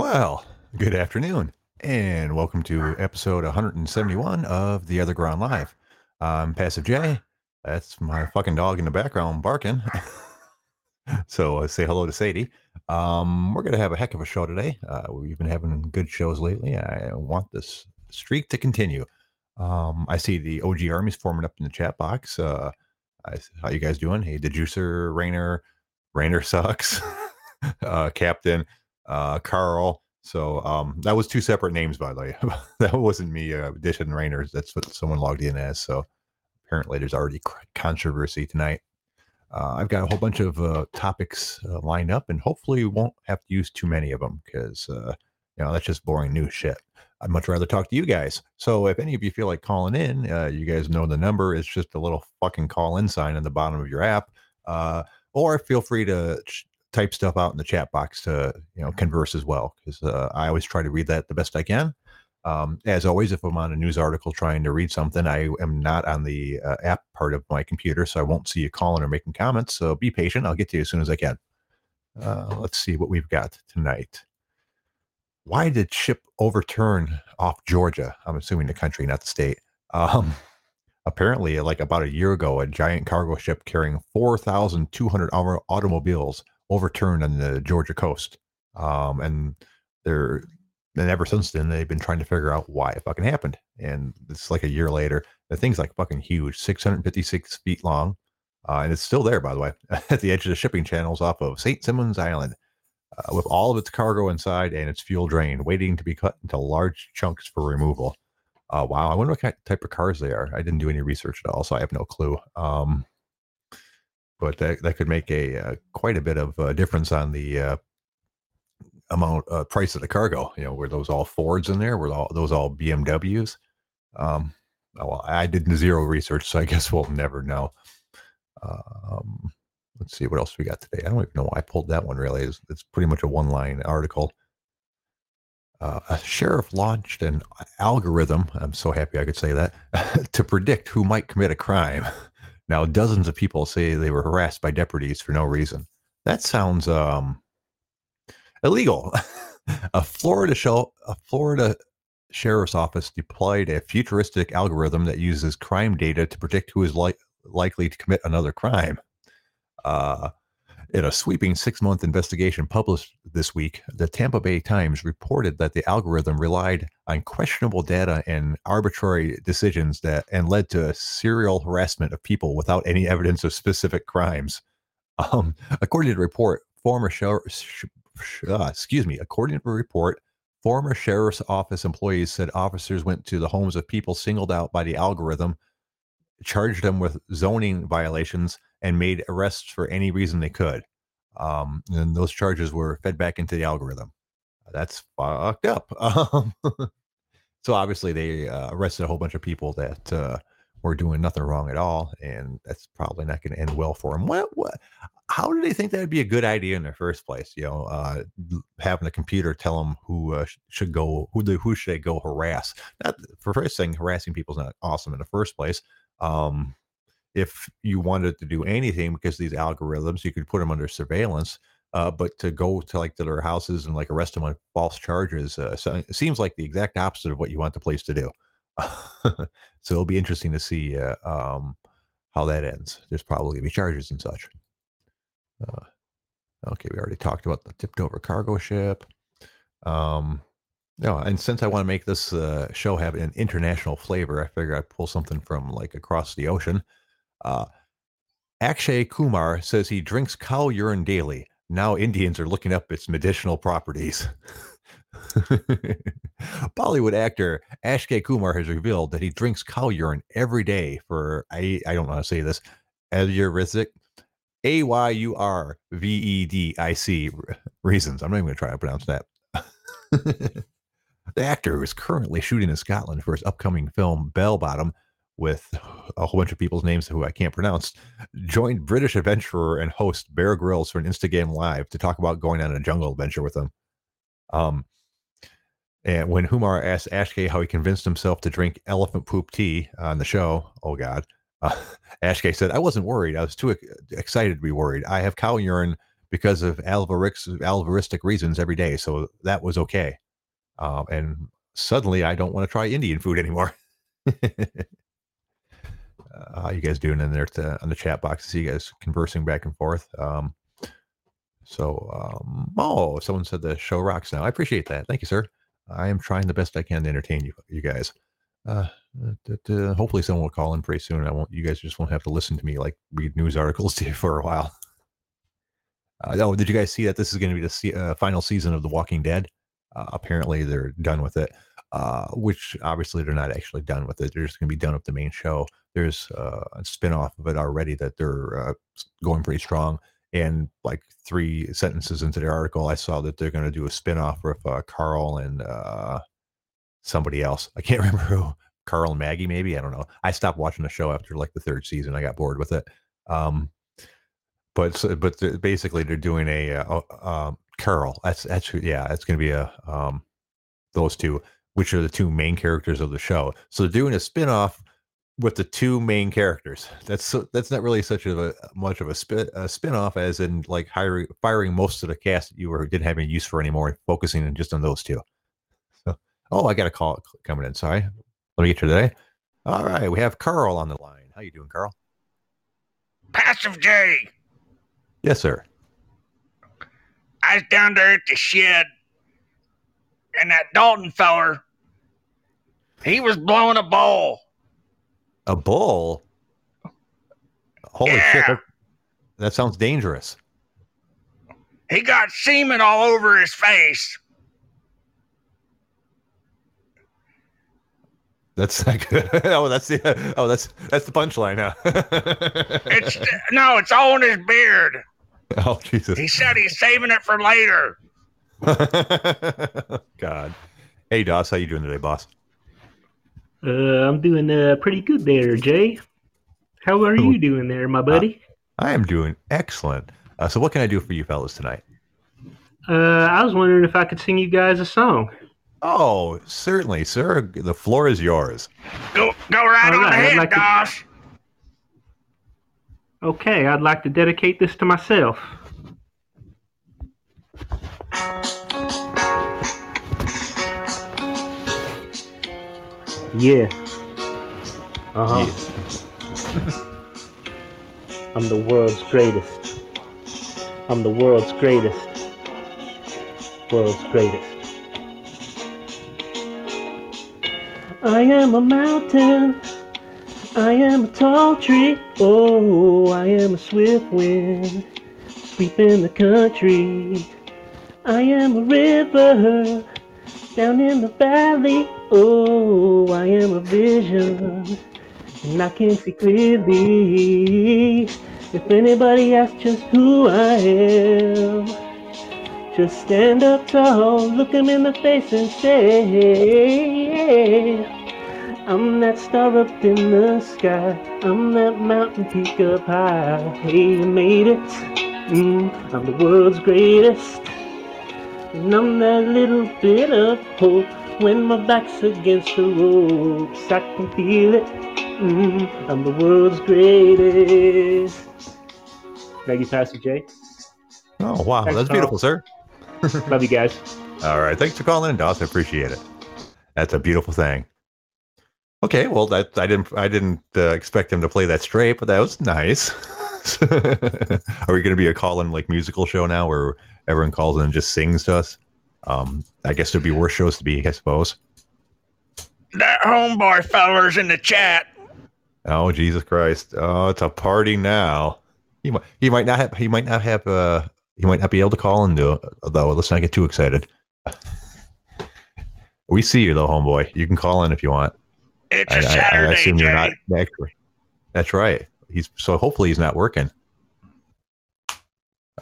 Well, good afternoon, and welcome to episode 171 of The Other Ground Live. I'm Passive J. That's my fucking dog in the background barking. so uh, say hello to Sadie. Um, we're going to have a heck of a show today. Uh, we've been having good shows lately. I want this streak to continue. Um, I see the OG armies forming up in the chat box. Uh, I, how you guys doing? Hey, the Juicer, Rainer, Rainer sucks, uh, Captain, uh, Carl. So um, that was two separate names, by the way. that wasn't me uh, dishing Rainers. That's what someone logged in as. So apparently, there's already controversy tonight. Uh, I've got a whole bunch of uh, topics uh, lined up, and hopefully, won't have to use too many of them because uh, you know that's just boring new shit. I'd much rather talk to you guys. So if any of you feel like calling in, uh, you guys know the number. It's just a little fucking call in sign on the bottom of your app. Uh, or feel free to type stuff out in the chat box to you know converse as well because uh, I always try to read that the best I can. Um, as always, if I'm on a news article trying to read something, I am not on the uh, app part of my computer, so I won't see you calling or making comments. So be patient. I'll get to you as soon as I can. Uh, let's see what we've got tonight. Why did ship overturn off Georgia? I'm assuming the country, not the state. Um, apparently, like about a year ago, a giant cargo ship carrying 4,200 automobiles overturned on the Georgia coast. Um, and they're and ever since then they've been trying to figure out why it fucking happened. And it's like a year later. The thing's like fucking huge, 656 feet long. Uh, and it's still there, by the way, at the edge of the shipping channels off of St. Simons Island, uh, with all of its cargo inside and its fuel drain, waiting to be cut into large chunks for removal. Uh, wow, I wonder what type of cars they are. I didn't do any research at all, so I have no clue. Um, but that, that could make a uh, quite a bit of a difference on the uh, amount uh, price of the cargo. You know, were those all Fords in there? Were all, those all BMWs? Um, oh, well, I did zero research, so I guess we'll never know. Um, let's see what else we got today. I don't even know why I pulled that one. Really, it's, it's pretty much a one-line article. Uh, a sheriff launched an algorithm. I'm so happy I could say that to predict who might commit a crime. Now, dozens of people say they were harassed by deputies for no reason. That sounds um, illegal. a Florida a Florida sheriff's office deployed a futuristic algorithm that uses crime data to predict who is li- likely to commit another crime. Uh, in a sweeping six month investigation published this week, the Tampa Bay Times reported that the algorithm relied on questionable data and arbitrary decisions that and led to a serial harassment of people without any evidence of specific crimes. Um, according to the report, former sheriff, uh, excuse me, according to the report, former sheriff's office employees said officers went to the homes of people singled out by the algorithm, charged them with zoning violations, and made arrests for any reason they could. Um, and those charges were fed back into the algorithm. That's fucked up. Um, so obviously they uh, arrested a whole bunch of people that uh, were doing nothing wrong at all, and that's probably not going to end well for them. What, what? How did they think that would be a good idea in the first place? You know, uh, having a computer tell them who uh, should go, who who should they go harass? Not for first thing, harassing people is not awesome in the first place. Um, if you wanted to do anything because these algorithms, you could put them under surveillance. Uh, but to go to like to their houses and like arrest them on false charges, uh, so it seems like the exact opposite of what you want the police to do. so it'll be interesting to see uh, um, how that ends. There's probably gonna be charges and such. Uh, okay, we already talked about the tipped over cargo ship. Um, no, and since I want to make this uh, show have an international flavor, I figure I'd pull something from like across the ocean. Uh, Akshay Kumar says he drinks cow urine daily. Now Indians are looking up its medicinal properties. Bollywood actor Akshay Kumar has revealed that he drinks cow urine every day for I I don't how to say this Ayurvedic A Y U R V E D I C reasons. I'm not even going to try to pronounce that. the actor is currently shooting in Scotland for his upcoming film Bell Bottom with a whole bunch of people's names who I can't pronounce, joined British adventurer and host Bear Grylls for an Instagram live to talk about going on a jungle adventure with him. Um, and when Humar asked Ashkay how he convinced himself to drink elephant poop tea on the show, oh God, uh, Ashkay said, I wasn't worried. I was too excited to be worried. I have cow urine because of alvaric alvaristic reasons every day. So that was okay. Um, and suddenly I don't want to try Indian food anymore. uh, how you guys doing in there to, on the chat box? see you guys conversing back and forth. Um, so, um, oh, someone said the show rocks now. I appreciate that. Thank you, sir. I am trying the best I can to entertain you, you guys. Uh, uh, hopefully, someone will call in pretty soon. And I won't. You guys just won't have to listen to me like read news articles to for a while. Uh, oh, did you guys see that this is going to be the se- uh, final season of The Walking Dead? Uh, apparently, they're done with it. Uh, which obviously they're not actually done with it. They're just going to be done with the main show. There's uh, a spinoff of it already that they're uh, going pretty strong. And like three sentences into the article, I saw that they're going to do a spinoff with uh, Carl and somebody else. I can't remember who. Carl and Maggie, maybe. I don't know. I stopped watching the show after like the third season. I got bored with it. Um, but but they're, basically, they're doing a uh, uh, Carl. That's that's yeah. It's going to be a um, those two, which are the two main characters of the show. So they're doing a spinoff with the two main characters. That's so, that's not really such of a much of a spin a spin-off as in like hiring firing most of the cast that you were didn't have any use for anymore, focusing just on those two. So oh, I got a call coming in. Sorry, let me get you today. All right, we have Carl on the line. How you doing, Carl? Passive J. Yes, sir. I was down there at the shed, and that Dalton feller, he was blowing a ball a bull? Holy yeah. shit. That, that sounds dangerous. He got semen all over his face. That's like oh that's the oh that's that's the punchline now. it's no, it's all in his beard. Oh Jesus! He said he's saving it for later. God, hey Doss, how you doing today, boss? Uh, I'm doing uh, pretty good there, Jay. How are you doing there, my buddy? Uh, I am doing excellent. Uh, so, what can I do for you fellas tonight? Uh, I was wondering if I could sing you guys a song. Oh, certainly, sir. The floor is yours. Go, go right, on ahead, like Doss. Okay, I'd like to dedicate this to myself. Yeah. Uh huh. Yeah. I'm the world's greatest. I'm the world's greatest. World's greatest. I am a mountain. I am a tall tree. Oh, I am a swift wind sweeping the country. I am a river down in the valley. Oh, I am a vision, and I can see clearly. If anybody asks just who I am, just stand up tall, look them in the face and say, I'm that star up in the sky, I'm that mountain peak up high. Hey, you made it, mm, I'm the world's greatest. And I'm that little bit of hope when my back's against the ropes. I can feel it. Mm, I'm the world's greatest. Thank you, Pastor Jay. Oh, wow. Thanks, That's beautiful, sir. Love you guys. All right. Thanks for calling in, Doss. I appreciate it. That's a beautiful thing. Okay, well, that I didn't I didn't uh, expect him to play that straight, but that was nice. Are we going to be a call-in like musical show now, where everyone calls in and just sings to us? Um, I guess there'd be worse shows to be, I suppose. That homeboy feller's in the chat. Oh Jesus Christ! Oh, it's a party now. He might he might not have he might not have uh he might not be able to call in though. Though let's not get too excited. we see you though, homeboy. You can call in if you want. It's a I, Saturday. I, I assume you're not actually. That's right. He's so hopefully he's not working.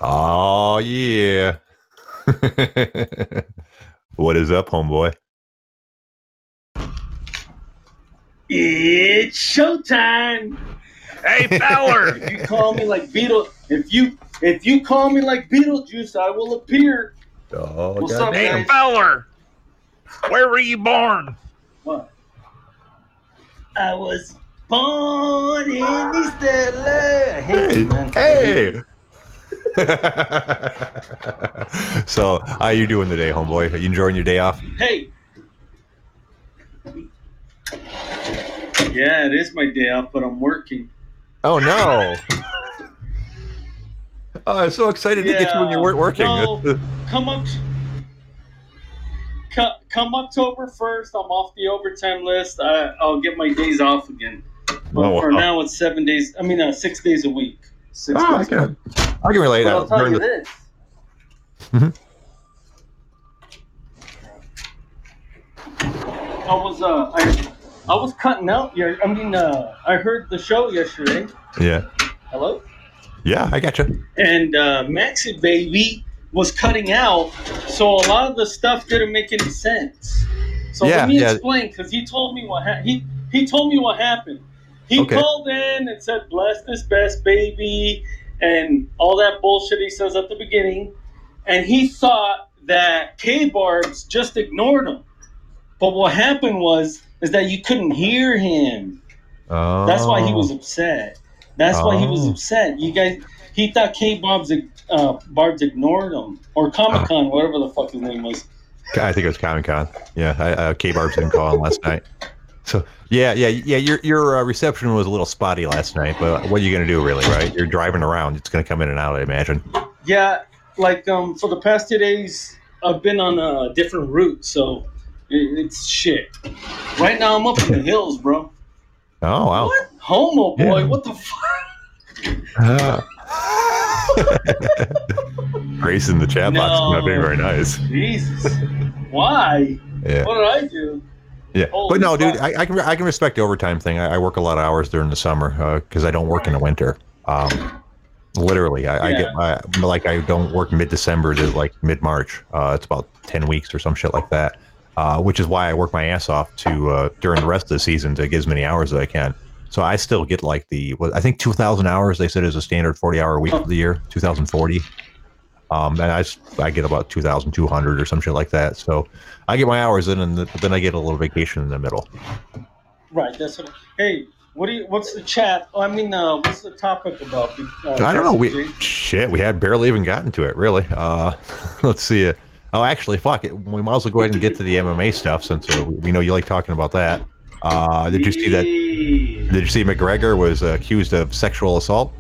Oh yeah. what is up, homeboy? It's showtime. Hey, Fowler. if you call me like Beetle, if you if you call me like Beetlejuice, I will appear. Oh, What's up, hey, Fowler? Where were you born? What? I was born in East LA. Hey, hey. so, how you doing today, homeboy? Are you enjoying your day off? Hey. Yeah, it is my day off, but I'm working. Oh no! Oh, I'm so excited to get you when you weren't working. No. Come up. co- Come October first, I'm off the overtime list. I, I'll get my days off again. But Oh, for wow. now, it's seven days. I mean, uh, six days a week. Six Oh, I can, I can relate. But I'll tell you the- this. Mhm. I was uh, I, I was cutting out your. I mean, uh, I heard the show yesterday. yeah, Hello. yeah, I got you. and uh, Maxi Baby was cutting out, so a lot of the stuff didn't make any sense. So Yeah, let me yeah. explain because he told me what ha- he he told me what happened. He Okay. called in and said, "Bless this best baby," and all that bullshit he says at the beginning, and he thought that K Barbs just ignored him. But what happened was is that you couldn't hear him. Oh, That's why he was oh. upset. That's why he was Oh. upset. You guys, he thought K Bob's uh, Barb's ignored him or Comic Con, whatever the fuck his name was. I think it was Comic Con. Yeah, I, uh, K Barb's didn't call in last night. So yeah, yeah, yeah. Your your uh, reception was a little spotty last night, but what are you gonna do, really? Right? You're driving around. It's gonna come in and out, I imagine. Yeah, like um, for the past two days, I've been on a different route, so it, it's shit. Right now, I'm up in the hills, bro. Oh wow. What? Homo boy? Yeah. What the fuck? Ah. Grace in the chat box is not being very nice. Jesus. Why? Yeah. What did I do? Yeah, Holy but no, dude. I, I can I can respect the overtime thing. I, I work a lot of hours during the summer because I don't work in the winter. Um, literally, I, I get my like I don't work mid December to like mid March. Uh, it's about ten weeks or some shit like that. Uh, which is why I work my ass off to uh, during the rest of the season to get as many hours as I can. So I still get like the what I think two thousand hours. They said is a standard forty hour week of the year, two thousand forty. Um, and I, I get about 2,200 or some shit like that. So I get my hours in, and th- then I get a little vacation in the middle. Right. That's what. Hey, what do you? What's the chat? I mean, uh, what's the topic about? Uh, I don't know. We shit. We had barely even gotten to it. Really. Uh, let's see. Oh, actually, fuck it. We might as well go ahead and get to the MMA stuff since uh, we we know you like talking about that. Uh, did you see that? Did you see McGregor was accused of sexual assault?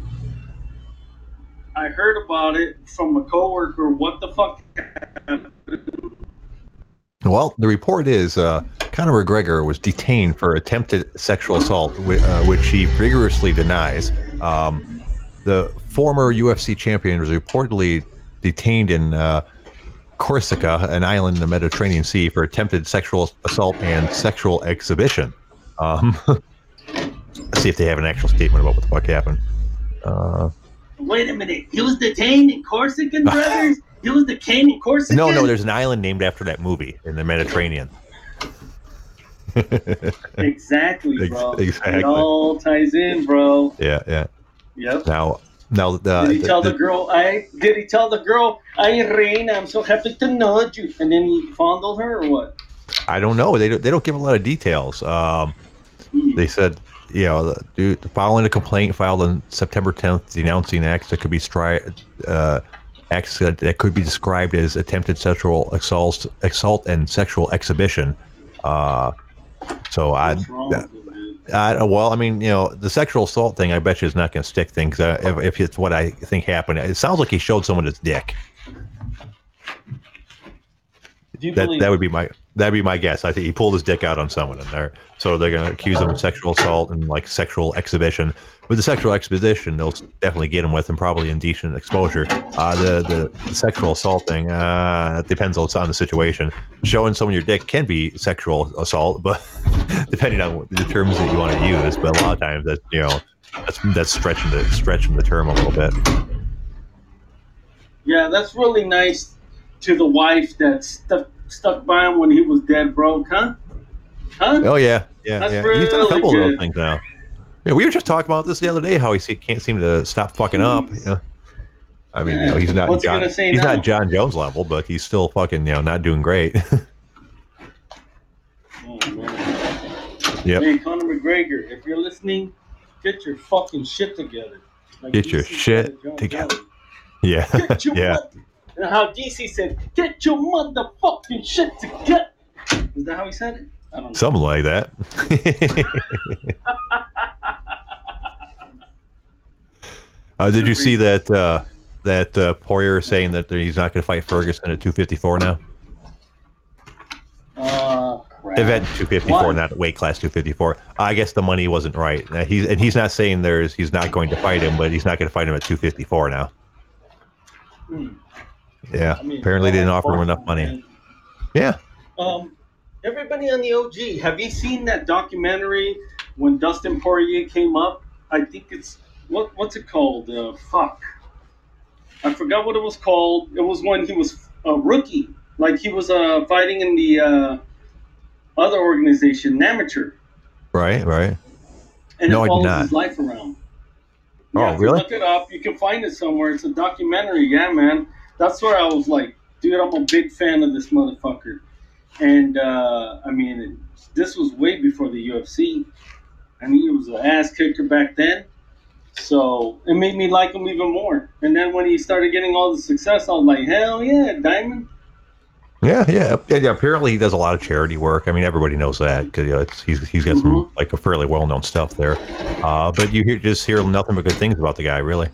I heard about it from a coworker. What the fuck? Well, the report is uh, Conor McGregor was detained for attempted sexual assault, uh, which he vigorously denies. Um, the former UFC champion was reportedly detained in uh, Corsica, an island in the Mediterranean Sea, for attempted sexual assault and sexual exhibition. Um, see if they have an actual statement about what the fuck happened. Uh, Wait a minute. He was detained in Corsican, brothers. He was detained in Corsican. no, no, there's an island named after that movie in the Mediterranean. exactly, bro. exactly. It all ties in, bro. yeah, yeah. Yep. Now, now the, Did he tell the the- girl? I did he tell the girl? I Reina, I'm so happy to know you. And then he fondled her, or what? I don't know. They don't, they don't give a lot of details. Um, they said, you know, the, dude, following a complaint filed on September 10th denouncing acts that could be stri- uh, acts that, that could be described as attempted sexual assault, assault and sexual exhibition. Uh, so I, What's wrong with him, dude? I, well, I mean, you know, the sexual assault thing, I bet you is not going to stick things. Uh, if, if it's what I think happened, it sounds like he showed someone his dick. That that would be my that'd be my guess. I think he pulled his dick out on someone in there, so they're gonna accuse him of sexual assault and like sexual exhibition. With the sexual exhibition, they'll definitely get him with and probably indecent exposure. Uh, the, the the sexual assault thing uh, depends on the situation. Showing someone your dick can be sexual assault, but depending on the terms that you want to use. But a lot of times that you know that's that's stretching the stretching the term a little bit. Yeah, that's really nice to the wife that stuck stuck by him when he was dead broke, huh? Huh? Oh yeah, yeah, That's yeah. He's done a really couple of those good. things now. Yeah, we were just talking about this the other day. How he can't seem to stop fucking up. Hmm. You know? I mean, you know, he's not What's he John. gonna he's now? not Jon Jones level, but he's still fucking you know not doing great. Oh. Yep. Conor McGregor, if you're listening, get your fucking shit together. Like Get you your shit John together. Yeah, yeah. mother- And how DC said, "Get your motherfucking shit together." Is that how he said it? I don't know. Something like that. uh, did you see that uh, that uh, Poirier saying that he's not going to fight Ferguson at 254 now? Uh, crap. Event 254, Why? not weight class 254. I guess the money wasn't right. Uh, he's and he's not saying there's he's not going to fight him, but he's not going to fight him at 254 now. Hmm. Yeah, I mean, apparently they didn't offer him enough money. Yeah, Um, everybody on the OG, have you seen that documentary when Dustin Poirier came up? I think it's what what's it called? Uh, fuck, I forgot what it was called. It was when he was a rookie, like he was uh, fighting in the uh, other organization, Amateur, right, right. and No, I did not. his life around. Oh, Yeah, if you really? Look it up. You can find it somewhere. It's a documentary. Yeah, man. That's where I was like, dude, I'm a big fan of this motherfucker. And uh, I mean, this was way before the UFC. I mean, he was an ass kicker back then. So it made me like him even more. And then when he started getting all the success, I was like, hell yeah, Diamond. Yeah, yeah, yeah, yeah. Apparently, he does a lot of charity work. I mean, everybody knows that because you know, he's he's got some Mhm. like a fairly well known stuff there. Uh, but you hear just hear nothing but good things about the guy, really.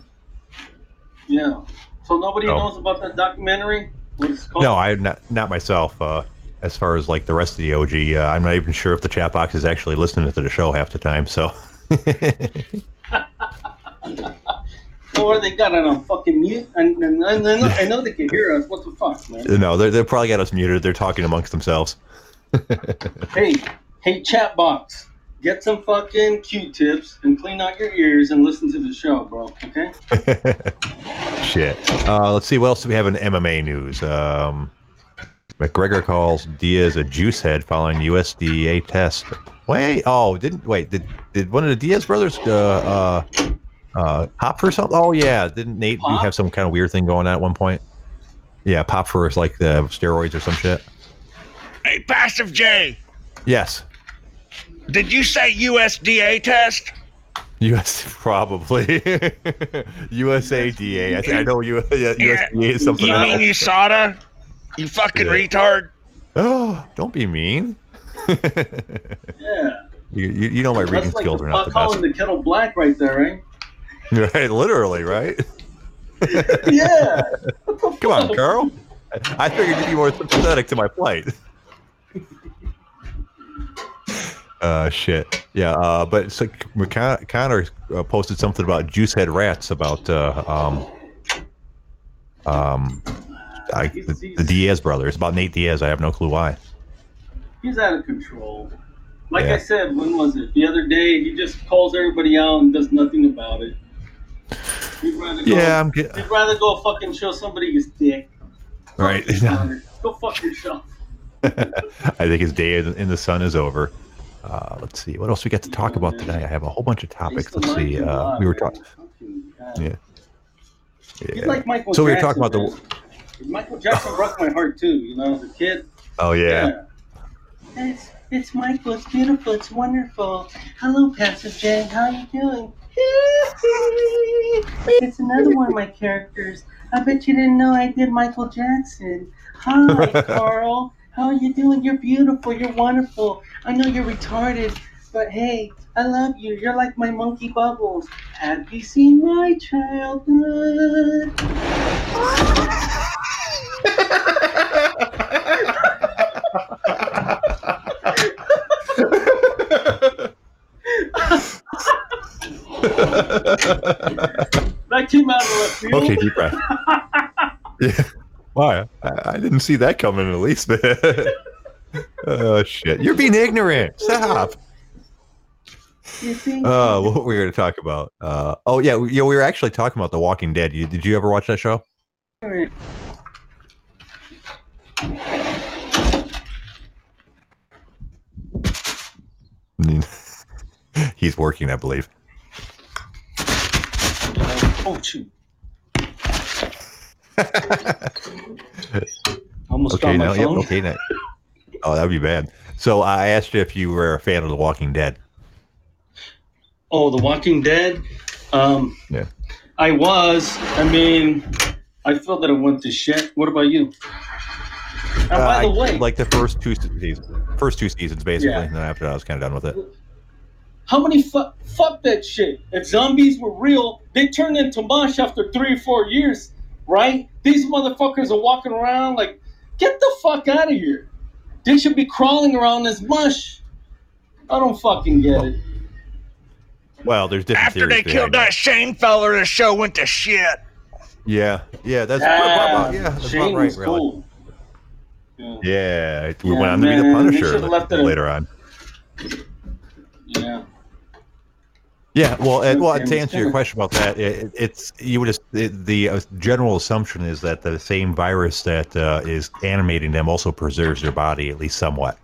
Yeah. So nobody Oh. knows about that documentary? What it's called? No, I not not myself. Uh, as far as like the rest of the OG, uh, I'm not even sure if the chat box is actually listening to the show half the time. So, Or they got it on fucking mute. And, and, and I, know, I know they can hear us. What the fuck, man? no, they they probably got us muted. They're talking amongst themselves. Hey, hey, chat box, get some fucking Q-tips and clean out your ears and listen to the show, bro. Okay? Shit. Uh, let's see what else do we have in MMA news. Um, McGregor calls Diaz a juice head following USDA test. Wait, oh, didn't wait? Did did one of the Diaz brothers uh, uh, uh, pop for something? Oh yeah, didn't Nate Pop? have some kind of weird thing going on at one point? Yeah, pop for like the steroids or some shit. Hey, Passive J, Yes, did you say USDA test? US probably USADA. I, think I know you. Yeah, USDA is something You mean else. USADA? You fucking Yeah. retard. Oh, don't be mean. Yeah. You, you, you know my reading That's like skills the are not fuck the calling the kettle black right there, best. Eh? Right, literally, right? right? yeah. Come on, Carl. I figured you'd be more sympathetic to my plight. Uh, shit. Yeah, uh, but so Con- Connor uh, posted something about Juicehead Rats about uh, um, um, I, the, the Diaz brothers, about Nate Diaz. I have no clue why. He's out of control. Like Yeah. I said, when was it? The other day, he just calls everybody out and does nothing about it. He'd rather go, Yeah, I'm get, He'd rather go fucking show somebody his dick. right. Go fuck yourself. I think his day in the sun is over. Uh, let's see what else we got to talk about today. I have a whole bunch of topics. Let's see. Uh, we were talking. Yeah. Yeah. like Michael So we were talking about the. Michael Jackson broke my heart too. You know, as a kid. Oh yeah. It's it's Michael. It's beautiful. It's wonderful. Hello, Pastor Jay. How you doing? it's another one of my characters. I bet you didn't know I did Michael Jackson. Hi, Carl. How are you doing? You're beautiful. You're wonderful. I know you're retarded, but hey, I love you. You're like my monkey bubbles. Have you seen my childhood? That came out of left field. Okay, deep breath. yeah. Why? I, I didn't see that coming at least. oh shit! You're being ignorant. Stop. You see? Uh, what were we going to talk about? Uh, oh yeah, we, yeah, we were actually talking about The Walking Dead. You, did you ever watch that show? He's working, I believe. Oh shoot! Almost Okay, now, yep, okay, now. Oh, that'd be bad. So I asked you if you were a fan of The Walking Dead. Oh, The Walking Dead. Um, Yeah. I was. I mean, I feel that it went to shit. What about you? And Uh, by the I- way, like the first two seasons, first two seasons basically, Yeah. and then after that, I was kind of done with it. how many fu- fuck that shit? If zombies were real, they turned into mush after three or four years, right? These motherfuckers are walking around like, get the fuck out of here. They should be crawling around as mush. I don't fucking get it. Well, there's different After they killed behind that Shane feller, the show went to shit. Yeah, yeah, that's Yeah, about, yeah, that's Shane about right, was really. cool. Yeah. Yeah, it Yeah, went on to be the Punisher should've left later on. yeah. Yeah, well, and, well, to answer your question about that, it, it's you would just it, the uh, general assumption is that the same virus that uh, is animating them also preserves their body at least somewhat.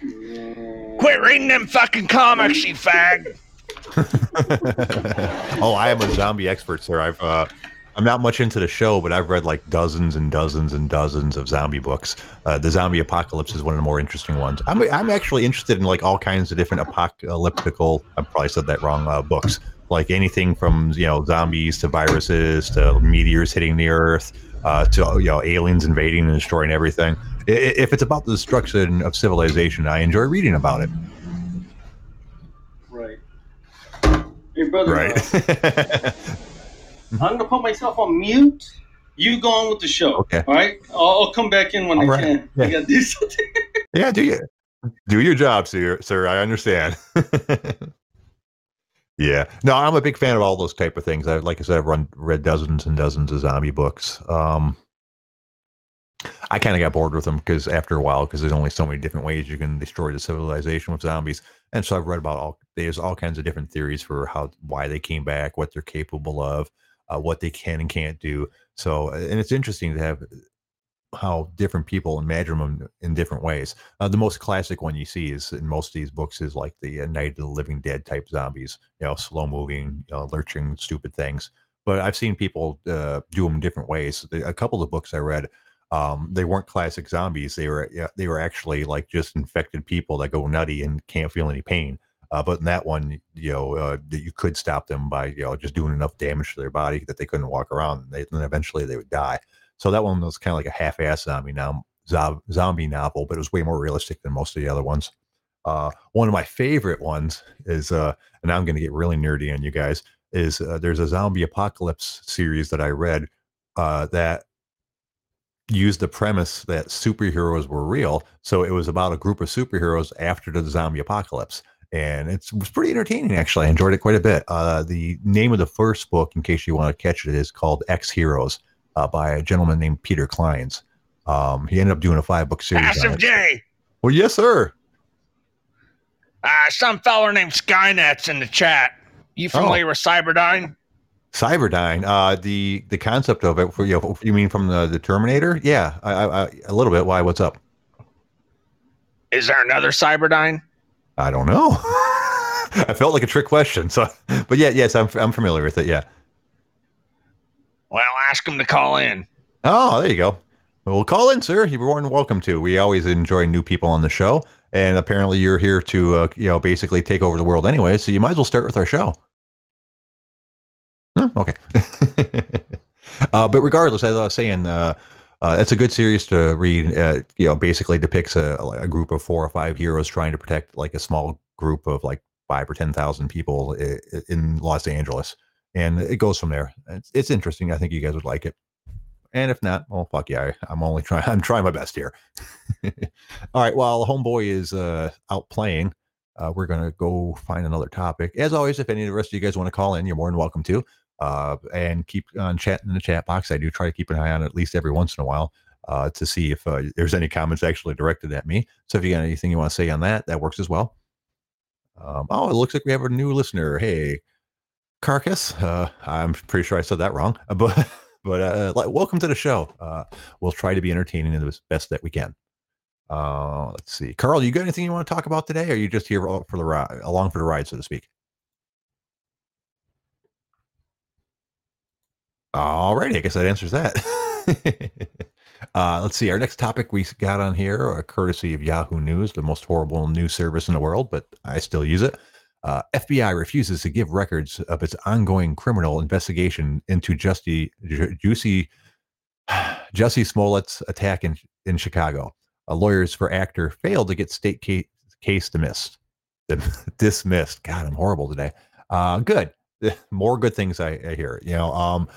Quit reading them fucking comics, you fag. oh, I am a zombie expert, sir. I've uh, I'm not much into the show, but I've read like dozens and dozens and dozens of zombie books. Uh, the zombie apocalypse is one of the more interesting ones. I'm I'm actually interested in like all kinds of different apocalyptical. I probably said that wrong. Uh, books like anything from you know zombies to viruses to meteors hitting the earth uh, to you know aliens invading and destroying everything. If it's about the destruction of civilization, I enjoy reading about it. Right. Hey, brother. Right. I'm gonna put myself on mute. You go on with the show. Okay. All right. I'll, I'll come back in when All I right. can. Yeah. I gotta do something. Yeah, do you do your job, sir? Sir, I understand. yeah, no, I'm a big fan of all those type of things. I, like I said, I've run read dozens and dozens of zombie books. Um, I kind of got bored with them because after a while, because there's only so many different ways you can destroy the civilization with zombies, and so I've read about all. There's all kinds of different theories for how why they came back, what they're capable of, uh, what they can and can't do. So, and it's interesting to have how different people imagine them in different ways. Uh, the most classic one you see is in most of these books is like the uh, Night of the Living Dead type zombies, you know, slow moving, you know, lurching, stupid things. But I've seen people uh, do them different ways. A couple of books I read, um, they weren't classic zombies. They were they were actually like just infected people that go nutty and can't feel any pain. Uh, but in that one, you know, uh, you could stop them by you know just doing enough damage to their body that they couldn't walk around. And, they, and eventually they would die. So that one was kind of like a half-ass zombie now zo- zombie novel, but it was way more realistic than most of the other ones. Uh, one of my favorite ones is, uh, and I'm going to get really nerdy on you guys. Is uh, there's a zombie apocalypse series that I read uh, that used the premise that superheroes were real. So it was about a group of superheroes after the zombie apocalypse. And it's, it was pretty entertaining, actually. I enjoyed it quite a bit. Uh, the name of the first book, in case you want to catch it, is called Ex-Heroes uh, by a gentleman named Peter Clines. Um, he ended up doing a five book series. Passive. J. Well, yes, sir. Uh, some feller named Skynet's in the chat. You Oh. familiar with Cyberdyne? Cyberdyne. Uh, the the concept of it, for you, know, you mean from the, the Terminator? Yeah, I, I, I, a little bit. Why? What's up? Is there another Cyberdyne? I don't know. I felt like a trick question. So, but yeah, yes, I'm I'm familiar with it. Yeah. Well, ask him to call in. Oh, there you go. Well, call in, sir. You're more than welcome to. We always enjoy new people on the show, and apparently you're here to, uh, you know, basically take over the world anyway. So you might as well start with our show. Hmm, okay. uh, but regardless, as I was saying, uh, uh, it's a good series to read. Uh, you know, basically depicts a, a group of four or five heroes trying to protect like a small group of like five or ten thousand people in Los Angeles, and it goes from there. It's, it's interesting. I think you guys would like it. And if not, well, fuck yeah, I, I'm only trying. I'm trying my best here. All right. While homeboy is uh, out playing, uh, we're gonna go find another topic. As always, if any of the rest of you guys want to call in, you're more than welcome to. Uh, and keep on chatting in the chat box. I do try to keep an eye on it at least every once in a while uh, to see if uh, there's any comments actually directed at me. So if you got anything you want to say on that, that works as well. Um, oh, it looks like we have a new listener. Hey, Carcass. Uh, I'm pretty sure I said that wrong, but but uh, like, welcome to the show. Uh, we'll try to be entertaining in the best that we can. Let's see, Carl. You got anything you want to talk about today? Or are you just here for the ride, along for the ride, so to speak? All righty, I guess that answers that. uh, let's see. Our next topic we got on here, uh, courtesy of Yahoo News, the most horrible news service in the world, but I still use it. Uh, FBI refuses to give records of its ongoing criminal investigation into Justy, Ju- Juicy Jussie Smollett's attack in, in Chicago. Uh, lawyers for actor failed to get state case, case dismissed. dismissed. God, I'm horrible today. Uh, good. More good things I, I hear. You know, um,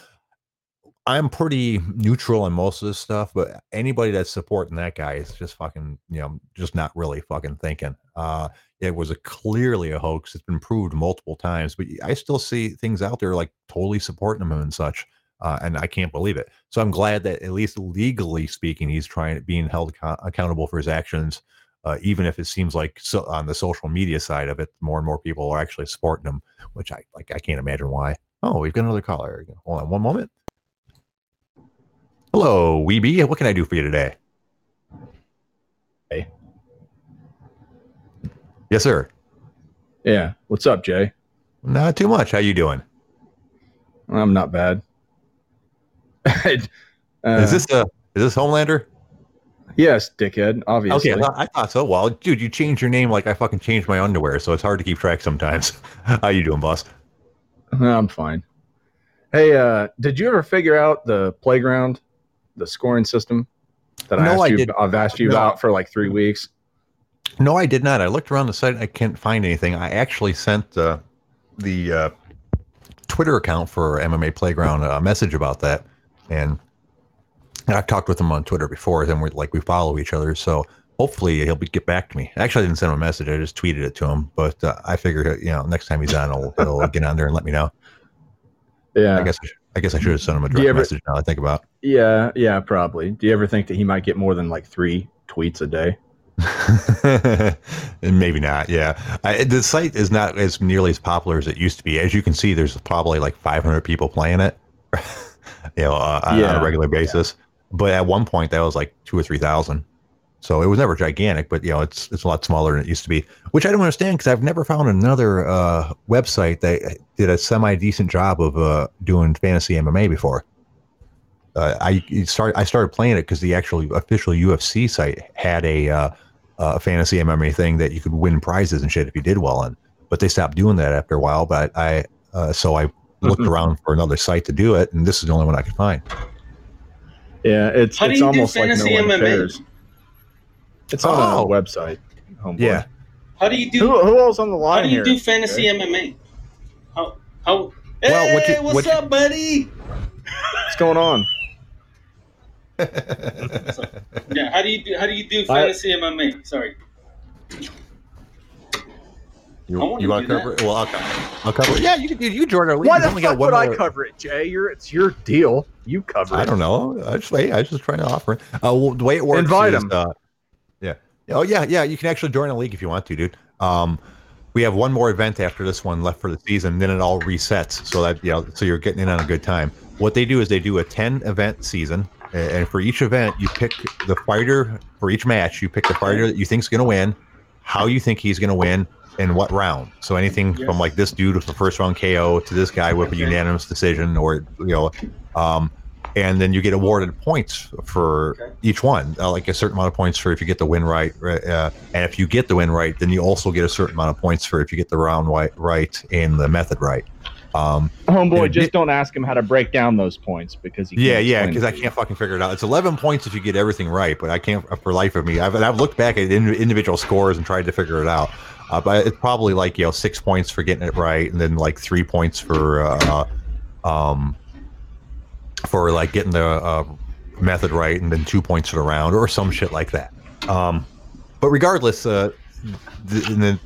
I'm pretty neutral on most of this stuff, but anybody that's supporting that guy is just fucking, you know, just not really fucking thinking. Uh, it was a clearly a hoax. It's been proved multiple times, but I still see things out there like totally supporting him and such. Uh, and I can't believe it. So I'm glad that at least legally speaking, he's trying being held co- accountable for his actions. Uh, even if it seems like so on the social media side of it, more and more people are actually supporting him, which I like. I can't imagine why. Oh, we've got another caller. Hold on one moment. Hello, Weeby. What can I do for you today? Hey. Yes, sir. Yeah. What's up, Jay? Not too much. How you doing? I'm not bad. uh, is this a is this Homelander? Yes, dickhead. Obviously. Okay, I thought, so. Well, dude, you change your name like I fucking changed my underwear, so it's hard to keep track sometimes. How you doing, boss? I'm fine. Hey, uh, did you ever figure out the playground, the scoring system that I No, asked I you? did- I've asked you no. about for like three weeks. No, I did not. I looked around the site. I can't find anything. I actually sent uh, the uh, Twitter account for MMA Playground a message about that, and I've talked with him on Twitter before. And we're like we follow each other, so hopefully he'll be, get back to me. Actually, I didn't send him a message. I just tweeted it to him. But uh, I figured, you know, next time he's on, he'll, he'll get on there and let me know. Yeah. I guess I, should, I guess I should have sent him a direct ever- message. Now I think about. Yeah. Yeah. Probably. Do you ever think that he might get more than like three tweets a day? and maybe not. Yeah, I, the site is not as nearly as popular as it used to be. As you can see, there's probably like 500 people playing it, you know, uh, on, on a regular basis. But at one point, that was like two or three thousand. So it was never gigantic, but you know, it's it's a lot smaller than it used to be. Which I don't understand because I've never found another uh, website that did a semi decent job of uh, doing fantasy MMA before. Uh, I it started I started playing it because the actual official UFC site had a uh, uh, fantasy MMA thing that you could win prizes and shit if you did well on. But they stopped doing that after a while. But I uh, so I looked around for another site to do it, and this is the only one I could find. Yeah. It's How do it's you do almost like no fantasy one MMA? cares. It's on Oh. a website. Homeboy. Yeah. How do you do? Who, who else on the line? how line do you here? do fantasy MMA? How? How? Hey, Well, what you- what's what you- up, buddy? What's going on? Yeah. How do you do? How do you do I- fantasy MMA? Sorry. You, wanna you want to cover it? Well, I'll cover. I'll cover it. Yeah, you can. You, you join our league. Why the only fuck got one would I cover it, Jay? You're it's your deal. You cover it. I don't know. I just hey, I was just trying to offer. it. Uh, well, the way it works Invite is, 'em. uh, yeah. Oh yeah, yeah. You can actually join a league if you want to, dude. Um, we have one more event after this one left for the season. Then it all resets, so that you know, so you're getting in on a good time. What they do is they do a ten event season, and for each event, you pick the fighter for each match. You pick the fighter that you think's going to win, how you think he's going to win, and what round. So anything from like this dude with the first round KO to this guy with a unanimous decision, or you know, um, and then you get awarded points for Okay. each one, uh, like a certain amount of points for if you get the win right, right, uh, and if you get the win right, then you also get a certain amount of points for if you get the round right, right and the method right. Um, Homeboy, just di- don't ask him how to break down those points because he yeah, can't yeah, explain because I can't fucking figure it out. It's 11 points if you get everything right, but I can't uh, for life of me. I've, I've looked back at individual scores and tried to figure it out. Uh, but it's probably like you know six points for getting it right, and then like three points for uh, um for like getting the uh, method right, and then two points for the round, or some shit like that. Um, but regardless, uh, th- and then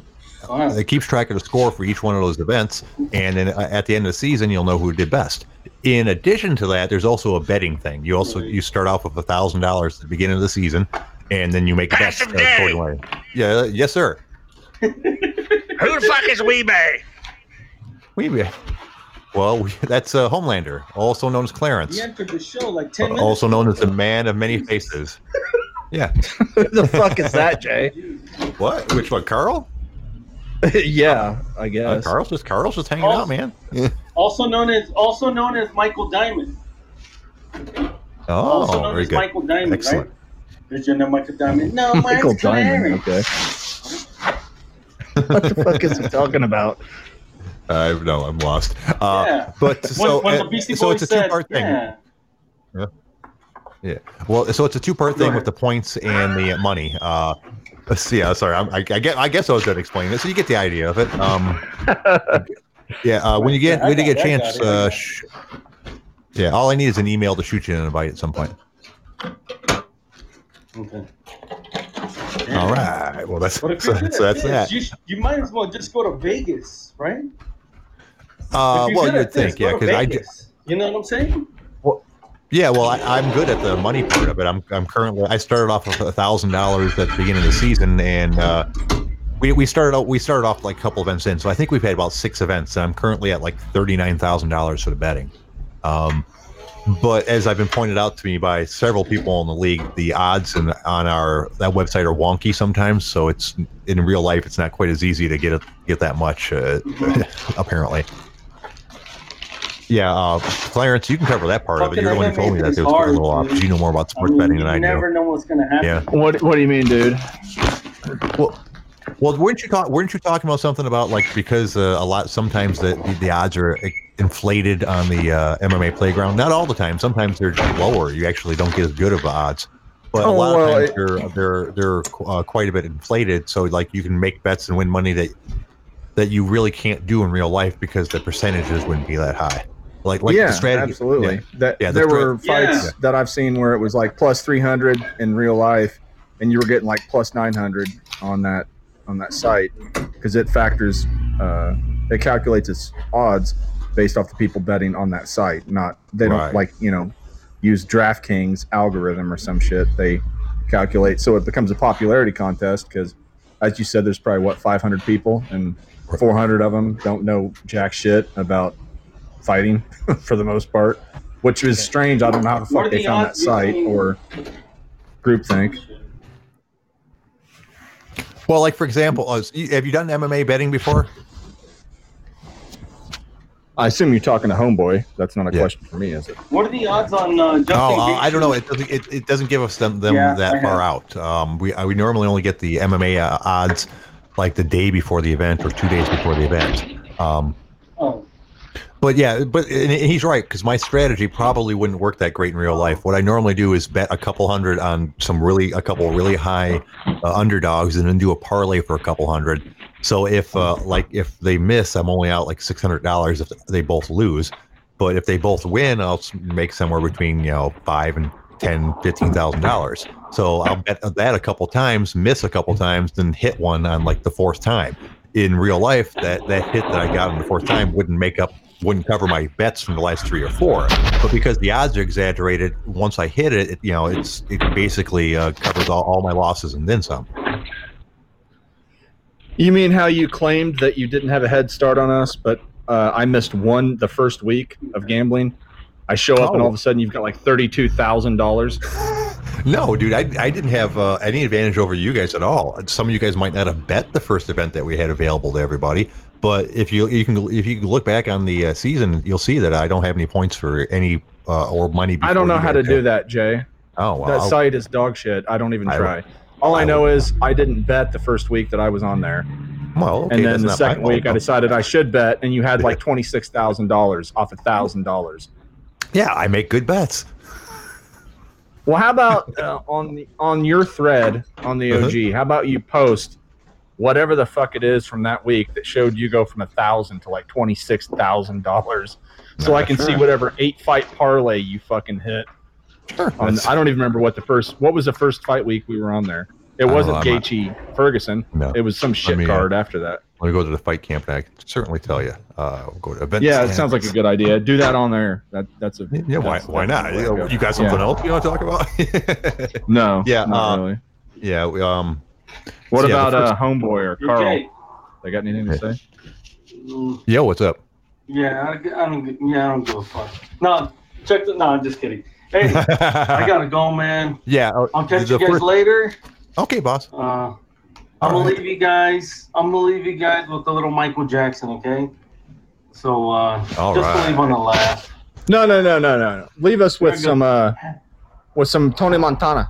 Wow. it keeps track of the score for each one of those events, and then at the end of the season, you'll know who did best. In addition to that, there's also a betting thing. You also you start off with a thousand dollars at the beginning of the season, and then you make bets Passive uh, accordingly. Yeah, uh, yes, sir. Who the fuck is Weebay? We well, we, that's uh, Homelander, also known as Clarence, He entered the show like ten minutes. also known as the Man of Many Faces. Yeah. Who the fuck is that, Jay? What? Which one? Carl? yeah, I Uh, guess. Carl's just Carl's just hanging Oh. out, man. Also known as also known as Michael Diamond. also Oh, known very as good. Michael Diamond, Excellent. right? Did you know Michael Diamond? No, Michael Diamond. Okay. What the fuck is he talking about? I know I'm lost. Uh, yeah. But so, when uh, so it's a two-part thing. yeah. Well, so it's a two-part thing with the points and the money. Uh, see. Yeah, sorry. I'm, I, I get. I guess I was going to explain this. So you get the idea of it. Um, yeah. Uh, when you get Yeah, when you get a chance, it, uh, sh- yeah. All I need is an email to shoot you an invite at some point. Okay. All right. Well, that's so, so that's that. You, you might as well just go to Vegas, right? Uh, well, you'd at this, think, yeah, because I. Vegas. You know what I'm saying? Yeah, well, I, I'm good at the money part of it. I'm, I'm currently. I started off with a thousand dollars at the beginning of the season, and uh, we, we started out. We started off like a couple events in, so I think we've had about six events, and I'm currently at like thirty nine thousand dollars for the betting. Um, but as I've been pointed out to me by several people in the league, the odds and on our that website are wonky sometimes. So it's in real life, it's not quite as easy to get it, get that much. Uh, apparently. Yeah, uh, Clarence, you can cover that part of it. You're the one who told me that it was a little off. 'cause You know more about I sports mean, betting than I do. You never know what's gonna happen. Yeah. What What do you mean, dude? Well, well, weren't you talk? Weren't you talking about something about like because uh, a lot sometimes the the odds are inflated on the uh, MMA playground? Not all the time. Sometimes they're lower. You actually don't get as good of odds. But a Oh, lot well, of times they're they're they're uh, quite a bit inflated. So like you can make bets and win money that that you really can't do in real life because the percentages wouldn't be that high. Like like yeah, the strategy. absolutely. yeah. That Yeah, the there stra- were fights Yeah. that I've seen where it was like plus three hundred in real life, and you were getting like plus nine hundred on that on that site because it factors, uh, it calculates its odds based off the people betting on that site. Not they don't like you know use DraftKings algorithm or some shit. They calculate so it becomes a popularity contest because, as you said, there's probably what 500 people and 400 of them don't know jack shit about fighting for the most part, which is strange. I don't know how the What fuck they the found that site between- or groupthink. Well, like for example, uh, have you done MMA betting before? I assume you're talking to Homeboy. That's not a Yeah. question for me, is it? What are the odds on uh, Justin Oh, uh, I don't know. It doesn't. It, it doesn't give us them, them Yeah, that far out. Um, we uh, we normally only get the MMA uh, odds like the day before the event or two days before the event. Um, Oh, but yeah, but he's right because my strategy probably wouldn't work that great in real life. What I normally do is bet a couple hundred on some really a couple really high uh, underdogs and then do a parlay for a couple hundred. So if uh, like if they miss, I'm only out like six hundred dollars if they both lose. But if they both win, I'll make somewhere between you know five and ten, fifteen thousand dollars. So I'll bet that a couple times, miss a couple times, then hit one on like the fourth time. In real life, that that hit that I got on the fourth time wouldn't make up, wouldn't cover my bets from the last three or four. But because the odds are exaggerated, once I hit it, it you know, it's it basically uh, covers all, all my losses and then some. You mean how you claimed that you didn't have a head start on us, but uh, I missed one the first week of gambling? I show up and Oh. all of a sudden you've got like thirty-two thousand dollars. No, dude, I, I didn't have uh, any advantage over you guys at all. Some of you guys might not have bet the first event that we had available to everybody, but if you you can if you look back on the uh, season, you'll see that I don't have any points for any uh, or money. I don't know how to do that, Jay. Oh, that site is dog shit. I don't even I try. All I, I know is I didn't bet the first week that I was on there, well, okay, and then the second week I decided I should bet, and you had like twenty six thousand dollars off a thousand dollars. Yeah, I make good bets. Well, how about uh, on the on your thread on the Uh-huh. OG? How about you post whatever the fuck it is from that week that showed you go from a thousand to like twenty six thousand dollars, so I can see whatever eight fight parlay you fucking hit. Sure. On, I don't even remember what the first what was the first fight week we were on there. It wasn't know, not- Gaethje Ferguson. no. It was some shit me, uh, card after that. Let me go to the fight camp, and I can certainly tell you. Uh, we'll go to events. Yeah, it sounds like a good idea. Do that on there. That that's a Yeah, why, that's- why that's not? the way. You got something Yeah. else you want to talk about? No. Yeah, not uh, really. yeah, we, um, What yeah, the about uh, first- Homeboy or Carl? okay. They got anything to say? Mm, yo, what's up? Yeah, I, I don't. gi- Yeah, I don't give a fuck. No, check the. No, I'm just kidding. Hey, I gotta go, man. yeah, uh, I'll catch you guys first- later. Okay, boss. Uh, I'm All gonna right. leave you guys. I'm gonna leave you guys with a little Michael Jackson, okay? So uh, All just right. leave on a laugh. No, no, no, no, no, no. Leave us with some uh with some Tony Montana.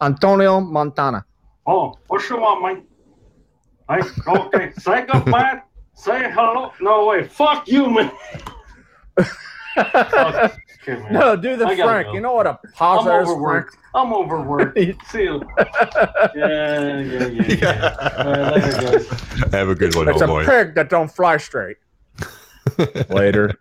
Antonio Montana. Oh, what you want, Mike? I, okay, psychopath. Say hello. No way. Fuck you, man. Fuck. Okay, man. No, do the I Frank. go. You know what a I'm pause is, Frank? overworked. I'm overworked. See you. Yeah, yeah, yeah. yeah. All right, later, guys. Have a good one, It's old a boy. pig that don't fly straight. Later.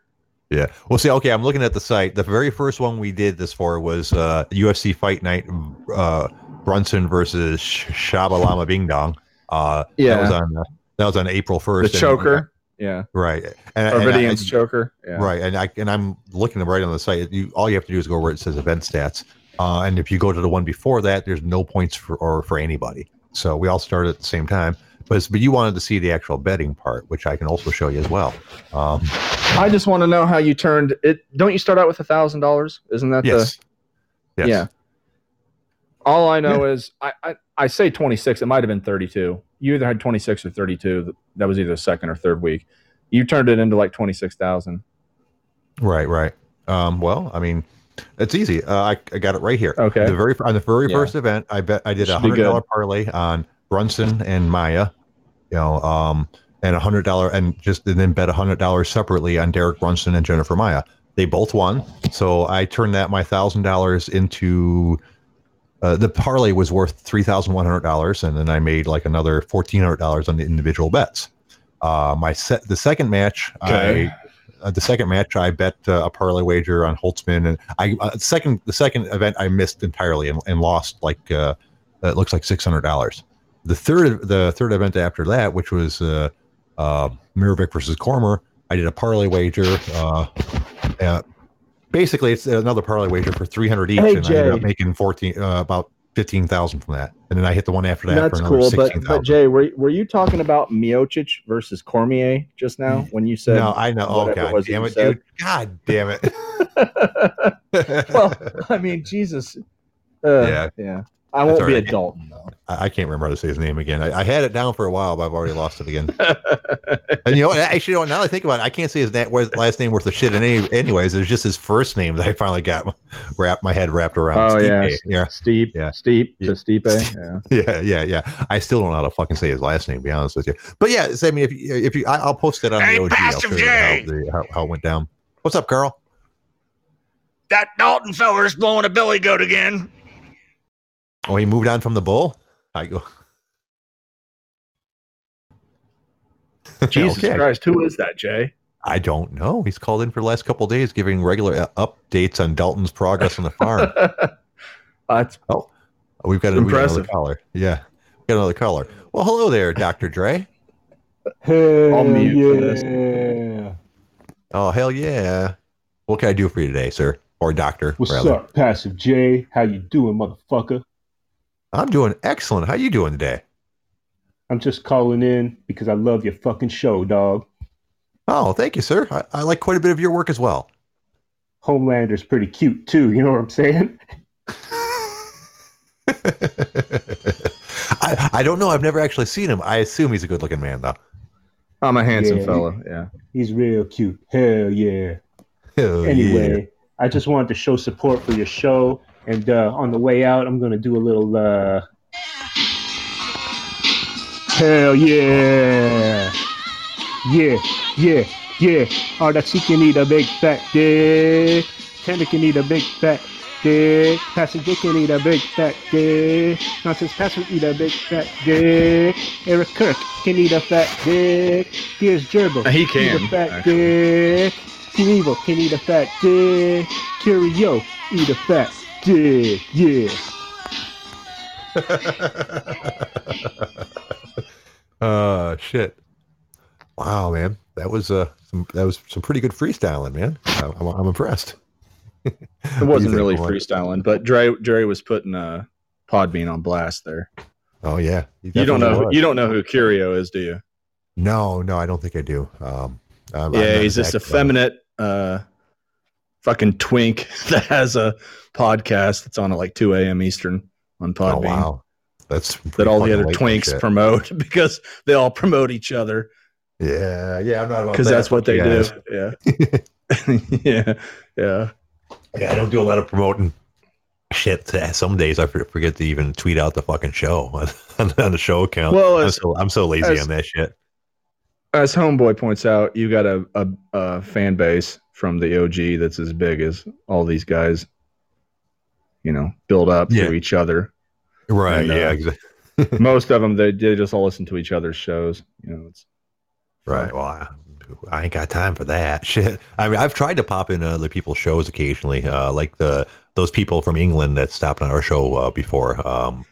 Yeah. Well, see, okay, I'm looking at the site. The very first one we did this for was uh, UFC Fight Night uh, Brunson versus Sh- Shabalama Bing Dong. Uh, That Yeah. was on, uh, that was on April 1st. The and- choker. Yeah. right. And, I- choker. Yeah. Right, and I and I'm looking right on the site. You all you have to do is go where it says event stats, uh, and if you go to the one before that, there's no points for or for anybody. So we all started at the same time. But but you wanted to see the actual betting part, which I can also show you as well. Um, I just want to know how you turned it. Don't you start out with a thousand dollars? Isn't that yes, the yes, yeah? All I know is I, I I say twenty six. It might have been thirty two. You either had twenty six or thirty two. That was either the second or third week. You turned it into like twenty six thousand. right, right. Um, well, I mean, it's easy. Uh, I, I got it right here. Okay. The very on the very Yeah. first event, I bet I did a hundred dollar parlay on Brunson and Maia, you know, um, and a hundred dollar and just and then bet a hundred dollars separately on Derek Brunson and Jennifer Maia. They both won, so I turned that my thousand dollars into. Uh, the parlay was worth three thousand one hundred dollars, and then I made like another fourteen hundred dollars on the individual bets. Uh, my set the second match, Okay. I uh, the second match I bet uh, a parlay wager on Holtzman, and I uh, second the second event I missed entirely and, and lost like uh, it looks like six hundred dollars. The third the third event after that, which was uh, uh, Mirovic versus Cormer, I did a parlay wager. Basically, it's another parlay wager for three hundred each, Hey, and I ended up making fourteen uh, about fifteen thousand from that, and then I hit the one after that That's for another cool. But sixteen but thousand. Jay, were were you talking about Miocic versus Cormier just now when you said? No, I know. Oh god, damn it, dude! God damn it! well, I mean, Jesus. Uh, Yeah. yeah. I won't all be a. Dalton though. I, I can't remember how to say his name again. I, I had it down for a while, but I've already lost it again. and you know, actually, you know, now that I think about it, I can't say his na- last name worth a shit. In any, anyways, it was just his first name that I finally got wrapped my head wrapped around. Oh, Stipe. yeah. yeah, Steep, Yeah. steep Yeah. to Stipe. Yeah. yeah, yeah, yeah. I still don't know how to fucking say his last name. To be honest with you, but yeah, so, I mean, if you, if you, I, I'll post it on Hey, the OG. I'll Passive show you how, the, how, how it went down. What's up, Carl? That Dalton feller's blowing a billy goat again. Oh, he moved on from the bull. I go. Jesus Okay. Christ, who is that, Jay? I don't know. He's called in for the last couple of days, giving regular uh, updates on Dalton's progress on the farm. That's We've got, a, we got another Impressive. caller. Yeah, we got another caller. Well, hello there, Doctor Dre. Hell I'll mute for yeah. this. Oh hell yeah! What can I do for you today, sir, or Doctor? What's rather? up, Passive J? How you doing, motherfucker? I'm doing excellent. How you doing today? I'm just calling in because I love your fucking show, dog. Oh, thank you, sir. I, I like quite a bit of your work as well. Homelander's pretty cute too. You know what I'm saying? I, I don't know. I've never actually seen him. I assume he's a good-looking man, though. I'm a handsome Yeah. fellow. Yeah. He's real cute. Hell yeah. Hell yeah. Anyway, I just wanted to show support for your show, and uh, on the way out, I'm gonna do a little. Uh... Hell yeah! Yeah, yeah, yeah. Oh, that she can eat a big fat dick. Tender can eat a big fat dick. Pastor Dick can eat a big fat dick. Nonsense Pastor eat a big fat dick. Eric Kirk can eat a fat dick. Here's Gerbil. He can. Eat a fat actually. dick. Team Evil can eat a fat dick. Curio eat a fat dick. Yeah. uh shit. Wow, man, that was uh some, that was some pretty good freestyling, man. I, I'm, I'm impressed. It wasn't think, really Mike? freestyling, but Dre Dre was putting uh Podbean on blast there. Oh yeah, You don't know was. you don't know who Curio is, do you? No, no, I don't think I do. Um, I'm- I'm yeah, not he's just effeminate uh fucking twink that has a podcast that's on at like 2 a.m. Eastern on oh, Podbean. Oh wow, that's That all the other twinks promote because they all promote each other Yeah, yeah, I'm not about because that. that's what they you do. Yeah. yeah. Yeah. Yeah, I don't do a lot of promoting. Shit, some days I forget to even tweet out the fucking show on, on the show account. Well, I'm so I'm so lazy as- on that shit. As Homeboy points out, you got a, a, a fan base from the OG that's as big as all these guys, you know, build up Yeah. to each other. Right? And, uh, yeah. Exactly. Most of them, they, they just all listen to each other's shows. You know, it's Right. Well, I, I ain't got time for that shit. I mean, I've tried to pop in other people's shows occasionally, uh, like the those people from England that stopped on our show uh, before. Um,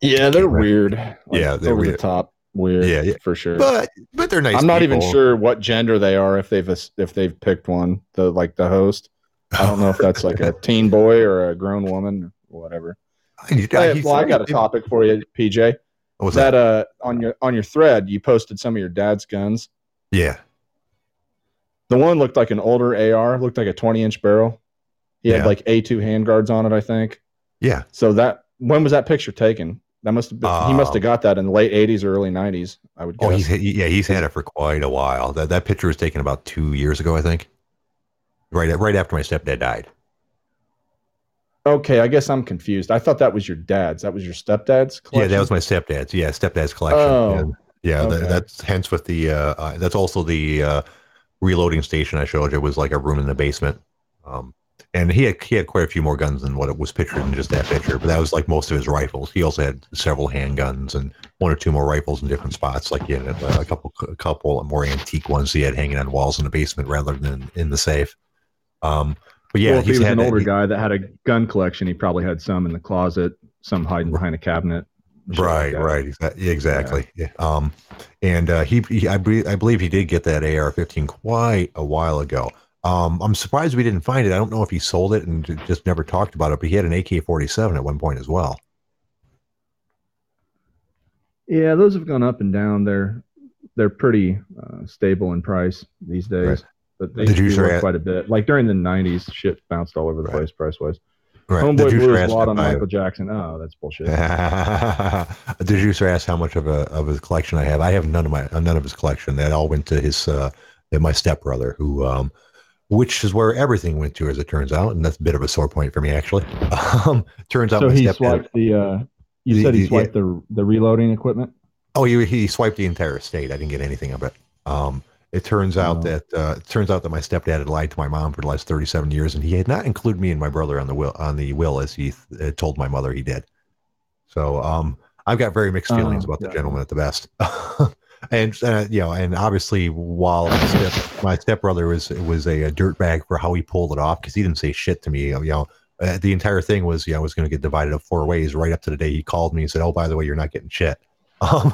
yeah, they're Right. weird. Yeah, they're over the weird. top, weird. Yeah, yeah. for sure. but but they're nice. I'm not even sure what gender they are if they've if they've picked one. The like the host. I don't know if that's like a teen boy or a grown woman or whatever. Hey, he's- well, I got a topic for you, PJ. What was that that? uh on your on your thread you posted some of your dad's guns. Yeah. The one looked like an older AR, looked like a 20 inch barrel. He Yeah. had like A2 handguards on it, I think. Yeah. So that when was that picture taken? That must have been, he must have Um, got that in the late 80s or early 90s. I would guess. Oh, he's yeah, he's had it for quite a while. That that picture was taken about two years ago, I think. Right, right after my stepdad died. okay, I guess I'm confused. I thought that was your dad's. That was your stepdad's collection. Yeah, that was my stepdad's. Yeah, stepdad's collection. Oh, yeah, tha- okay. that's hence with the. Uh, uh, that's also the uh, reloading station I showed you. It was like a room in the basement. Um, and he had he had quite a few more guns than what it was pictured in just that picture. But that was like most of his rifles. He also had several handguns and one or two more rifles in different spots. Like he had a, a couple a couple more antique ones he had hanging on walls in the basement rather than in the safe. Um, but yeah, well, if he he's was had an that- older he- guy that had a gun collection, he probably had some in the closet, some hiding behind a cabinet. shit like Right, right, exactly. Exactly. Yeah. Um, and uh, he, he I, I believe he did get that AR-15 quite a while ago. Um, I'm surprised we didn't find it. I don't know if he sold it and just never talked about it. But he had an AK-47 at one point as well. Yeah, those have gone up and down. They're they're pretty uh, stable in price these days, Right. but they you do work quite a bit. Like during the '90s, shit bounced all over the Right. place price wise. Right. Homeboy blew his wad on Michael Jackson. Oh, that's bullshit. Did you sir ask how much of a of his collection I have? I have none of my none of his collection. That all went to his uh, my stepbrother, who um, which is where everything went to, as it turns out, and that's a bit of a sore point for me actually. Um, turns out so my he stepdad. swiped the. Uh, you The- said he swiped the the reloading equipment. Oh, he he swiped the entire estate. I didn't get anything of it. Um, it turns out Oh. that uh, it turns out that my stepdad had lied to my mom for the last thirty seven years, and he had not included me and my brother on the will on the will as he uh, told my mother he did. So um, I've got very mixed feelings Oh, about the gentleman at the best. and uh, you know, and obviously, while my step my stepbrother was was a, a dirtbag for how he pulled it off because he didn't say shit to me. You know, uh, the entire thing was yeah, I was going to get divided up four ways right up to the day he called me and said, "Oh, by the way, you're not getting shit." Um,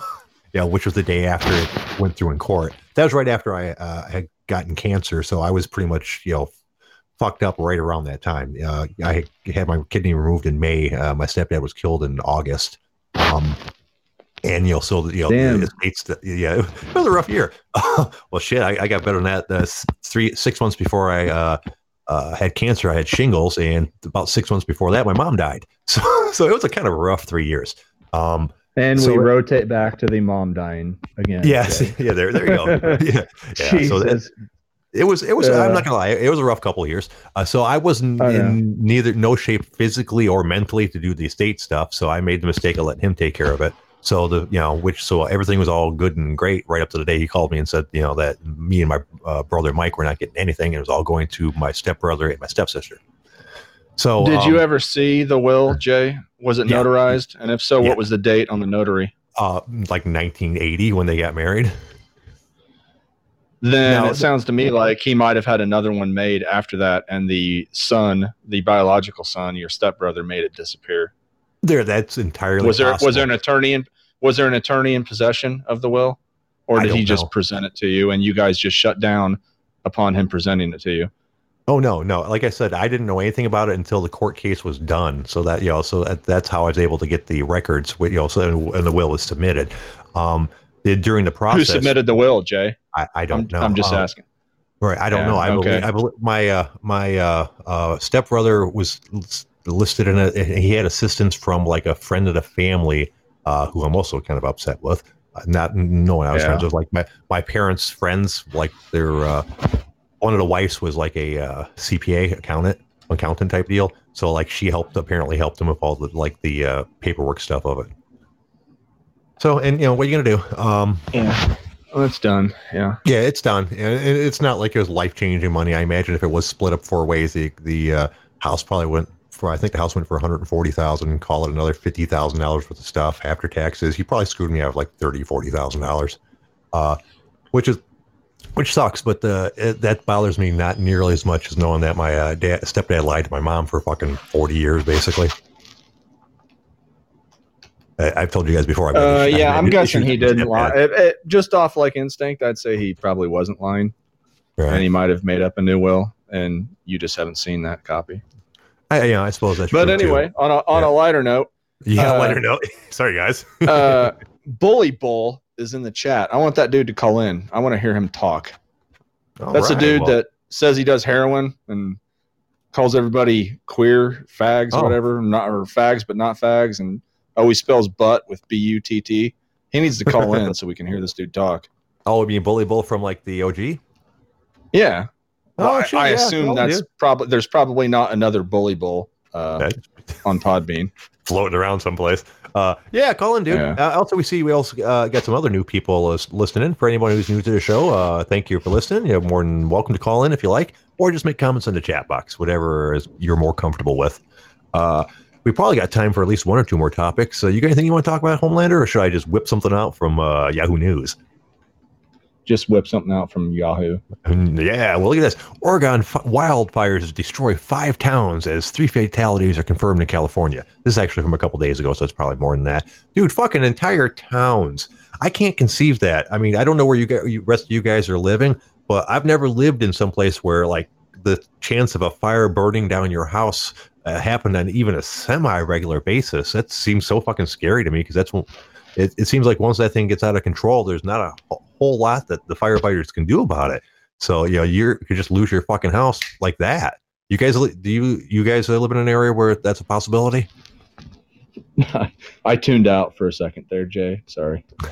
yeah, which was the day after it went through in court. That was right after I uh, had gotten cancer, so I was pretty much you know fucked up right around that time. Uh, I had my kidney removed in May. Uh, my stepdad was killed in August. Um, and you know, so you know, Damn. the that yeah, it was a rough year. well, shit, I, I got better than that. Uh, three six months before I uh, uh, had cancer, I had shingles, and about six months before that, my mom died. So, so it was a kind of rough three years. Um, And So- we rotate back to the mom dying again. yes, Okay. yeah, there, there you go. Yeah, yeah. So that, it was, it was. Uh, I'm not gonna lie, it was a rough couple of years. Uh, so I was n- I know. in neither no shape physically or mentally to do the estate stuff. So I made the mistake of letting him take care of it. So the you know which so everything was all good and great right up to the day he called me and said you know that me and my uh, brother Mike were not getting anything. It was all going to my stepbrother and my stepsister. So Did um, you ever see the will, Jay? Was it Yeah. notarized? And if so, Yeah. what was the date on the notary? uh, like 1980 when they got married? Then No, it sounds to me like he might have had another one made after that, and the son, the biological son, your stepbrother, made it disappear. There, that's entirely. was there was there an attorney in was there an attorney in possession of the will, or did he don't just present it to you and you guys just shut down upon him presenting it to you? Oh no, no. Like I said, I didn't know anything about it until the court case was done. So that you know, so that, that's how I was able to get the records. with, You know, so and the will was submitted. Um, during the process, Who submitted the will, Jay? I, I don't I'm, know. I'm just Um, asking. Right, I don't Yeah, know. I okay. believe, I believe my uh, my uh, uh, stepbrother was listed in it. He had assistance from like a friend of the family, uh, who I'm also kind of upset with. Uh, not knowing I was Yeah. friends with, like my my parents' friends, like their uh, one of the wives was like a uh, CPA accountant, accountant type deal. So like she helped apparently helped him with all the like the uh, paperwork stuff of it. So and you know what are you gonna do? Um, Yeah. Well, that's done. Yeah. yeah, it's done. And it's not like it was life changing money. I imagine if it was split up four ways, the the uh, house probably went for. I think the house went for one hundred and forty thousand. Call it another fifty thousand dollars worth of stuff after taxes. He probably screwed me out of like thirty, forty thousand dollars, uh, which is which sucks. But uh, it, that bothers me not nearly as much as knowing that my uh, dad, stepdad lied to my mom for fucking forty years, basically. I, I've told you guys before. Uh, issues- yeah, I'm guessing he didn't lie. It, it, just off like instinct, I'd say he probably wasn't lying, Right. and he might have made up a new will, and you just haven't seen that copy. I, yeah, I suppose that's But true, too. anyway, on a on Yeah. a lighter note, Yeah, Uh, her know. Sorry, guys. uh, Bully Bull is in the chat. I want that dude to call in. I want to hear him talk. All That's right, a dude well, that says he does heroin and calls everybody queer, fags, Oh. whatever, not or fags, but not fags, and always spells butt with B U T T. He needs to call in so we can hear this dude talk. Oh, you mean Bully Bull from like the OG? Yeah. Well, Oh, I- I yeah, assume well, that's probably there's probably not another Bully Bull uh, on Podbean. floating around someplace. Uh, yeah, call in, dude. Yeah. Uh, also, we see we also uh, got some other new people uh, listening. For anyone who's new to the show, uh, thank you for listening. You're more than welcome to call in if you like, or just make comments in the chat box, whatever is you're more comfortable with. Uh, we probably got time for at least one or two more topics. So, you got anything you want to talk about, Homelander, or should I just whip something out from uh, Yahoo News? Just whip something out from Yahoo. Yeah, well, look at this. Oregon f- wildfires destroy five towns as three fatalities are confirmed in California. This is actually from a couple days ago, so it's probably more than that. Dude, fucking entire towns. I can't conceive that. I mean, I don't know where you, guys, you rest of you guys are living, but I've never lived in some place where like the chance of a fire burning down your house uh, happened on even a semi-regular basis. That seems so fucking scary to me because that's when it, it seems like once that thing gets out of control, there's not a whole lot that the firefighters can do about it. So you know, you're, you could just lose your fucking house like that. You guys, do you you guys live in an area where that's a possibility? I tuned out for a second there, Jay. Sorry.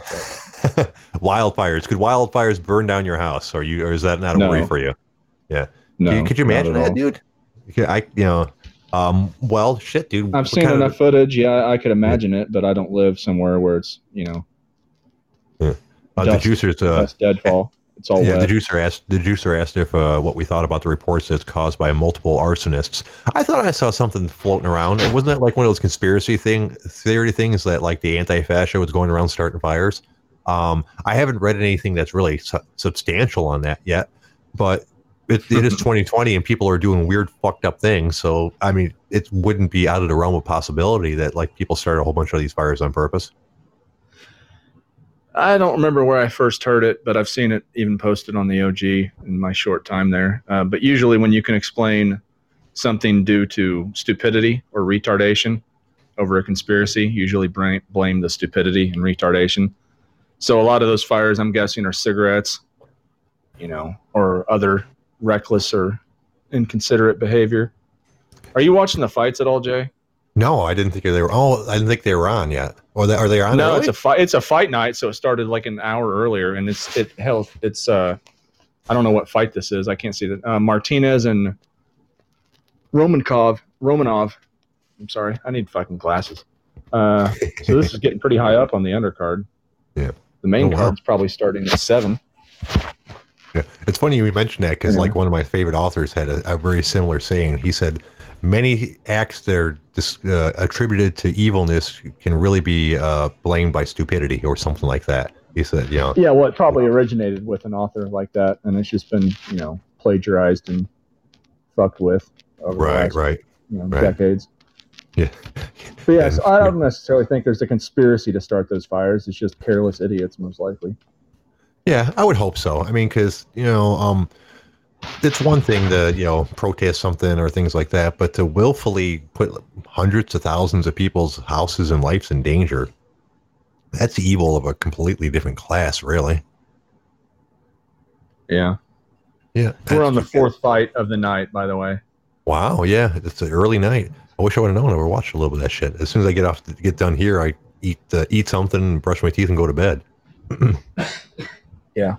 wildfires. Could wildfires burn down your house, or you, or is that not a No. worry for you? Yeah. No, could, could you imagine that, all. dude? Yeah, I, you know, um, well, shit, dude. I've seen kind of- enough footage. Yeah, I could imagine it, but I don't live somewhere where it's you know uh, the dust. juicers. Uh, that's deadfall. It's all yeah, wet. the juicer asked. The juicer asked if uh, what we thought about the reports that's caused by multiple arsonists. I thought I saw something floating around. And Wasn't that like one of those conspiracy thing theory things that like the anti-fascia was going around starting fires? Um, I haven't read anything that's really su- substantial on that yet, but it, it is 2020 and people are doing weird, fucked up things. So I mean, it wouldn't be out of the realm of possibility that like people start a whole bunch of these fires on purpose. I don't remember where I first heard it, but I've seen it even posted on the OG in my short time there. Uh, but usually, when you can explain something due to stupidity or retardation over a conspiracy, usually blame, blame the stupidity and retardation. So a lot of those fires, I'm guessing, are cigarettes, you know, or other reckless or inconsiderate behavior. Are you watching the fights at all, Jay? No, I didn't think they were. Oh, I didn't think they were on yet. Or they, are they on? no, early? it's a fight. It's a fight night, so it started like an hour earlier, and it's it hell. It's uh, I don't know what fight this is. I can't see that. Uh, Martinez and Romankov. Romanov. I'm sorry, I need fucking glasses. Uh, so this is getting pretty high up on the undercard. Yeah. The main Oh, wow. card's probably starting at seven. Yeah. It's funny you mentioned that because Yeah. like one of my favorite authors had a, a very similar saying. He said, "Many acts that are dis, uh, attributed to evilness can really be uh, blamed by stupidity or something like that." He said, "You know, Yeah, well, it probably originated with an author like that, and it's just been you know plagiarized and fucked with over the right, last, right, you know, right. decades. yeah, But yeah, so I don't necessarily think there's a conspiracy to start those fires. It's just careless idiots, most likely. yeah." I would hope so. I mean, because you know, um, it's one thing to you know protest something or things like that, but to willfully put hundreds of thousands of people's houses and lives in danger. That's evil of a completely different class, really. Yeah, Yeah, we're on the fourth fight of the night, by the way. Wow, yeah, it's an early night. I wish I would have known. I would have watched a little bit of that shit. As soon as I get off, get done here, I eat uh, eat something, brush my teeth, and go to bed. Yeah.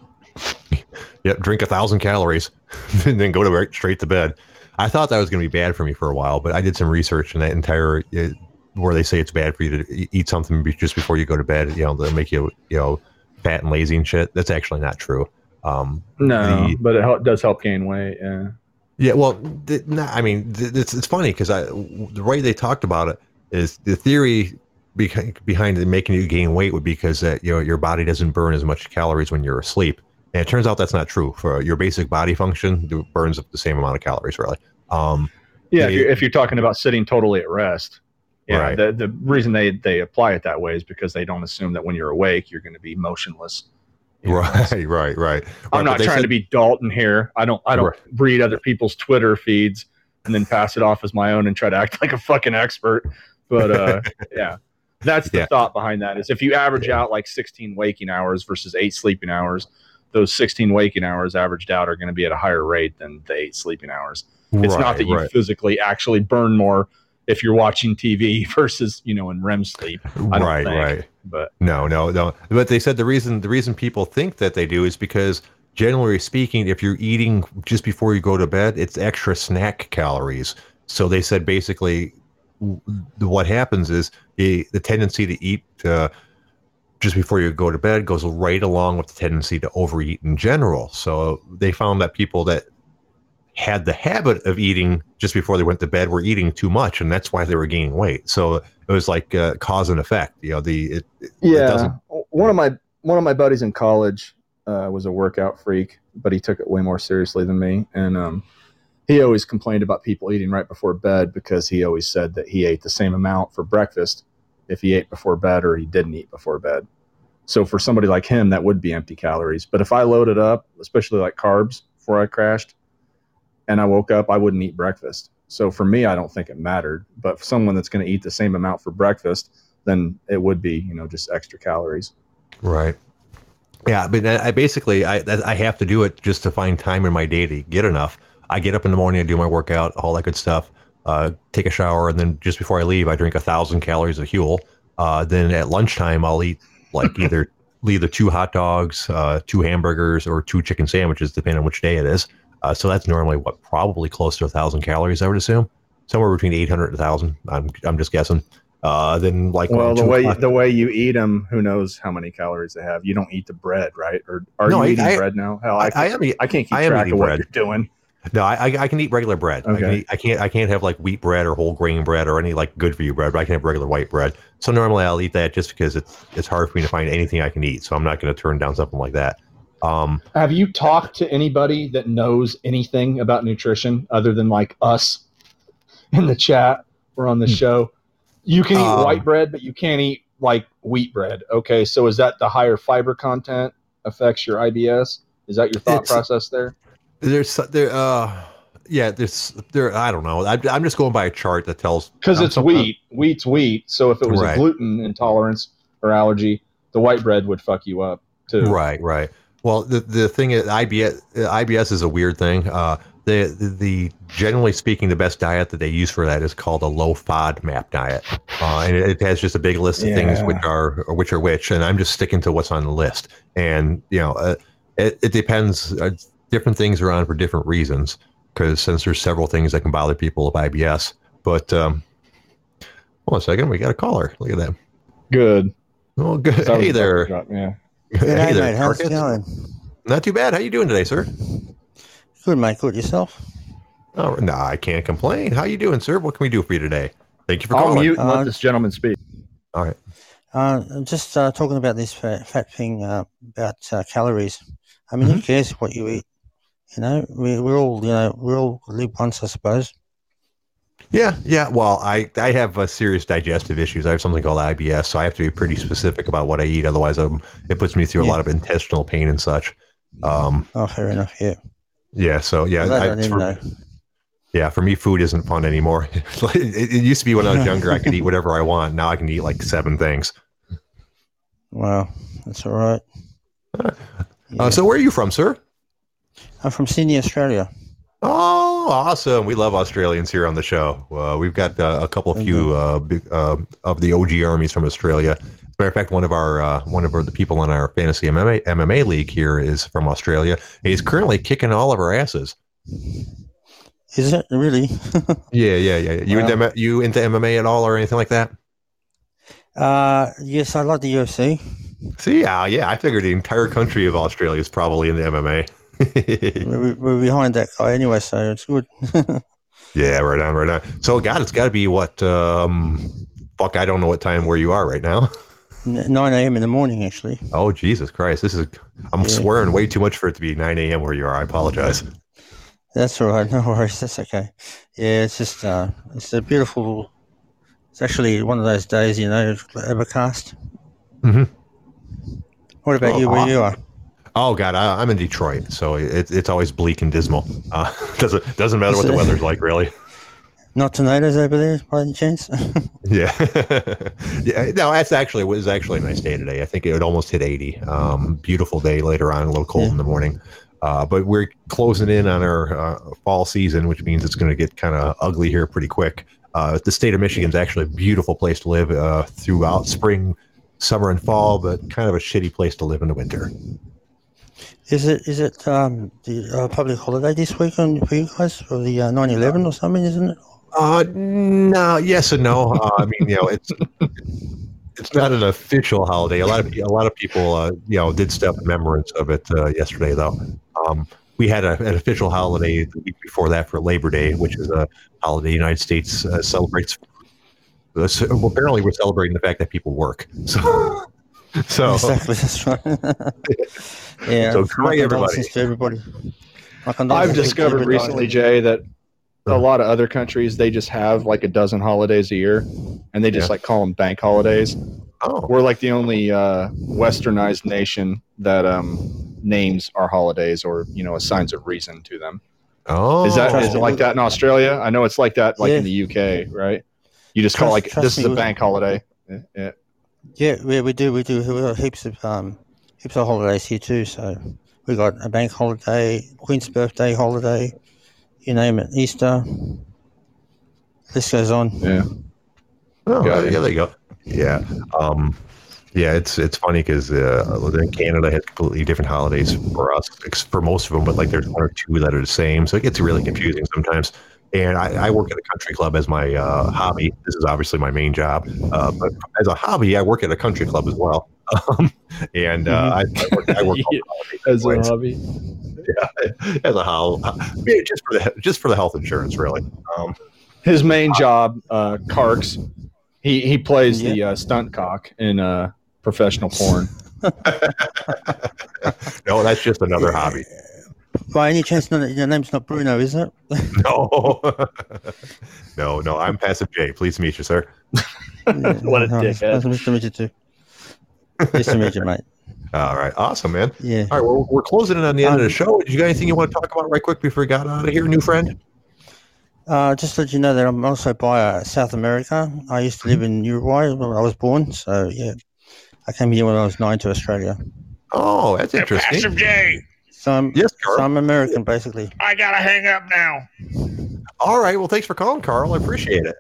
Yep, drink a thousand calories, and then go to right, straight to bed. I thought that was going to be bad for me for a while, but I did some research and that entire uh, where they say it's bad for you to eat something just before you go to bed. You know, to make you you know fat and lazy and shit. That's actually not true. Um, No, The- but it hel- does help gain weight. Yeah. yeah, well, th- no, I mean, th- it's it's funny because I the way they talked about it is the theory behind behind it making you gain weight would be because that you know your body doesn't burn as much calories when you're asleep, and it turns out that's not true. For your basic body function, it burns up the same amount of calories, really. Um, Yeah, if you're, if you're talking about sitting totally at rest, yeah, Right. the, the reason they, they apply it that way is because they don't assume that when you're awake, you're going to be motionless. Know, right, right, right. I'm not trying said- to be Dalton here. I don't I don't Right. read other people's Twitter feeds and then pass it off as my own and try to act like a fucking expert. But uh, yeah, that's the Yeah. thought behind that. Is if you average out like 16 waking hours versus eight sleeping hours, those 16 waking hours averaged out are going to be at a higher rate than the eight sleeping hours. It's not that you right. physically actually burn more if you're watching TV versus you know in REM sleep. Right, think. right. But No, no, no. But they said the reason the reason people think that they do is because generally speaking, if you're eating just before you go to bed, it's extra snack calories. So they said basically what happens is the the tendency to eat uh, just before you go to bed goes right along with the tendency to overeat in general. So they found that people that had the habit of eating just before they went to bed were eating too much, and that's why they were gaining weight. So it was like uh, cause and effect. You know, the it, it Yeah, doesn't- one of my one of my buddies in college uh, was a workout freak, but he took it way more seriously than me, and um, he always complained about people eating right before bed because he always said that he ate the same amount for breakfast if he ate before bed or he didn't eat before bed. So for somebody like him, that would be empty calories. But if I loaded up, especially like carbs before I crashed, and I woke up, I wouldn't eat breakfast. So for me, I don't think it mattered. But for someone that's going to eat the same amount for breakfast, then it would be, you know, just extra calories. Right. Yeah, but I basically I I have to do it just to find time in my day to get enough. I get up in the morning, I do my workout, all that good stuff. Uh, take a shower, and then just before I leave, I drink a thousand calories of Huel. Uh, then at lunchtime, I'll eat like either either two hot dogs, uh, two hamburgers, or two chicken sandwiches, depending on which day it is. Uh, so that's normally what probably close to a thousand calories, I would assume, somewhere between eight hundred and thousand. I'm I'm just guessing. Uh, then like Well, the way o'clock- the way you eat them, who knows how many calories they have? You don't eat the bread, right? Or are No, you I- eating I- bread now? Hell, I, I, can't, I am I can't keep I track of what bread. you're doing. No, I, I I can eat regular bread. I, can eat, I can't I can't have like wheat bread or whole grain bread or any like good for you bread, but I can have regular white bread. So normally I'll eat that just because it's it's hard for me to find anything I can eat. So I'm not going to turn down something like that. Um, Have you talked to anybody that knows anything about nutrition other than like us in the chat or on the show? You can eat Um, white bread, but you can't eat like wheat bread. Okay, so is that the higher fiber content affects your IBS? Is that your thought process there? There's there uh yeah there's there I don't know. I, I'm just going by a chart that tells Because it's wheat. Wheat's wheat. So if it was Right. a gluten intolerance or allergy, the white bread would fuck you up too. Right, right. Well, the the thing is, IBS uh, IBS is a weird thing. Uh, the, the the generally speaking, the best diet that they use for that is called a low FODMAP diet, uh, and it, has just a big list of things which are or which are which, and I'm just sticking to what's on the list. And you know, uh, it it depends. Different things are on for different reasons because since there's several things that can bother people with IBS. But um, hold on a second, we got a caller. Look at that. Good. Oh, good. That Hey there. drop, Yeah. hey there, mate. How's it going? Not too bad. How you doing today, sir? Good, mate. Good. Yourself? Oh, no, I can't complain. How you doing, sir? What can we do for you today? Thank you for I'll calling. mute and let Uh, this gentleman speak. All right. Uh, just uh, talking about this fat, fat thing uh, about uh, calories. I mean, who cares what you eat? You know, we, we're all, you know, we're all live once, I suppose. Yeah, yeah. Well, I I have uh, serious digestive issues. I have something called IBS, so I have to be pretty specific about what I eat. Otherwise, um, it puts me through a lot of intestinal pain and such. Um, Oh, fair enough. Yeah. yeah. So yeah, I, for, know. yeah. For me, food isn't fun anymore. it, it used to be when I was younger, I could eat whatever I want. Now I can eat like seven things. Wow, that's all right. Uh, Yeah. so where are you from, sir? I'm from Sydney, Australia. Oh, awesome! We love Australians here on the show. Uh, we've got uh, a couple of few uh, big, uh, of the OG armies from Australia. As a matter of fact, one of our uh, one of our, the people in our fantasy MMA, MMA league here is from Australia. He's currently kicking all of our asses. Is it really? Yeah, yeah, yeah. You Wow. into you into MMA at all or anything like that? uh, yes, I like the UFC. See, yeah, yeah. I figured the entire country of Australia is probably in the MMA. We're, we're behind that guy anyway, so it's good. yeah, right on, right on. So, God, it's got to be what? Um, fuck, I don't know what time where you are right now. 9 a.m. in the morning, actually. Oh, Jesus Christ! This is. I'm Yeah. swearing way too much for it to be 9 a.m. where you are. I apologize. That's all right. No worries. That's okay. Yeah, it's just, uh, it's a beautiful, it's actually one of those days, you know, overcast. Mhm. What about Oh, you, where you are? Oh God, I, I'm in Detroit, so it, it's always bleak and dismal. Uh, doesn't doesn't matter what the weather's like, really. Not tonight, tornadoes over there, by any chance? Yeah, yeah. No, that's actually it was actually a nice day today. I think it would almost hit 80. Um, beautiful day later on, a little cold Yeah. in the morning. Uh, but we're closing in on our uh, fall season, which means it's going to get kind of ugly here pretty quick. Uh, the state of Michigan is actually a beautiful place to live uh, throughout spring, summer, and fall, but kind of a shitty place to live in the winter. Is it is it um, the uh, public holiday this weekend for you guys, for the uh, 9-11 or something, isn't it? Uh, no, yes and no. Uh, I mean, you know, it's it's not an official holiday. A lot of a lot of people, uh, you know, did step in remembrance of it uh, yesterday, though. Um, we had a, an official holiday the week before that for Labor Day, which is a holiday the United States uh, celebrates. Well, apparently, we're celebrating the fact that people work. So, so Exactly, that's right. yeah, So my great, everybody. to everybody. I've condolences to discovered recently, Jay, that a lot of other countries they just have like a dozen holidays a year, and they just Yeah. like call them bank holidays. oh, We're like the only uh, westernized nation that um, names our holidays or you know assigns a reason to them. oh, Is that Trust is me, it like that in Australia? I know it's like that like Yeah. in the UK, right? You just call Trust- like this is a bank holiday. Yeah, yeah. Yeah, we, we do. We do. We got heaps of um, heaps of holidays here too. So we got a bank holiday, Queen's birthday holiday, you name it, Easter. This goes on. yeah. Oh, Got yeah, there you go. Yeah, um, yeah. It's it's funny because uh, Canada has completely different holidays for us for most of them, but like there's one or two that are the same, so it gets really confusing sometimes. And I, I work at a country club as my uh, hobby. This is obviously my main job, uh, but as a hobby, I work at a country club as well. Um, and uh, I, I work, I work all the holidays As a anyways. hobby. as a how yeah, just for the just for the health insurance, really. Um, His main job, uh, Karks, he he plays the uh, stunt cock in uh, professional porn. no, that's just another hobby. By any chance, no, your name's not Bruno, is it? No, no, no. I'm Passive J. Pleased to meet you, sir. What a No, it's- dickhead. Nice to meet you too. Nice to meet you, mate. All right, awesome, man. Yeah. All right, well, we're closing in on the end of the Um, show. Did you got anything you want to talk about right quick before we got out of here, new friend? Uh, just to let you know that I'm also by uh, South America. I used to live in Uruguay when I was born. So yeah, I came here when I was nine to Australia. Oh, that's Hey, interesting. Passive J, So I'm, Yes, so I'm American, basically. I gotta hang up now. All right, well, thanks for calling, Carl. I appreciate it.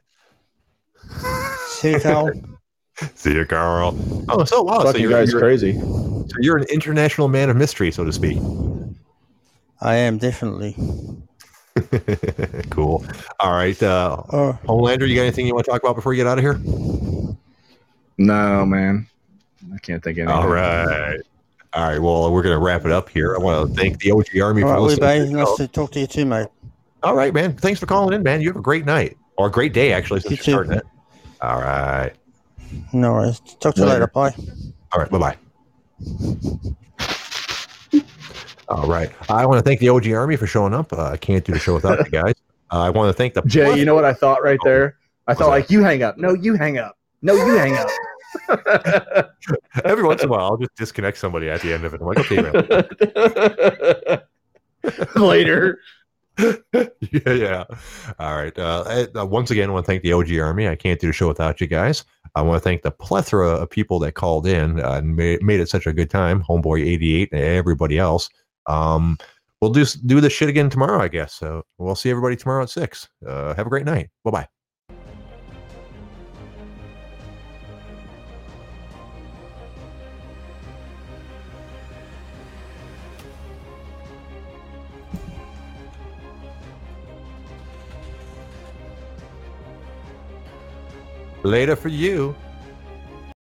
See you, Carl. See you, Carl. Oh, so wow, so you're, guy's you're, crazy. so you're an international man of mystery, so to speak. I am definitely. cool. All right, uh, Oh, Homelander, you got anything you want to talk about before you get out of here? No, man. I can't think of anything. All right. All right. Well, we're going to wrap it up here. I want to thank the OG Army all for right, listening. Wee to Nice to talk to you too, mate. All right, man. Thanks for calling in, man. You have a great night or a great day, actually, since You you're too. starting it. All right. No worries. Talk to you Later. later. Bye. All right. Bye bye. All right. I want to thank the OG Army for showing up. Uh, I can't do the show without you guys. Uh, I want to thank the Jay, you know what I thought right there? I thought that? like you hang up. No, you hang up. No, you hang up. Every once in a while, I'll just disconnect somebody at the end of it. I'm like, okay, man. Later. yeah, yeah. All right. Uh, uh, once again, I want to thank the OG Army. I can't do the show without you guys. I want to thank the plethora of people that called in uh, and made, made it such a good time. Homeboy 88 and everybody else. Um, we'll do do this shit again tomorrow, I guess. So we'll see everybody tomorrow at six. Uh, have a great night. Bye bye. Later for you.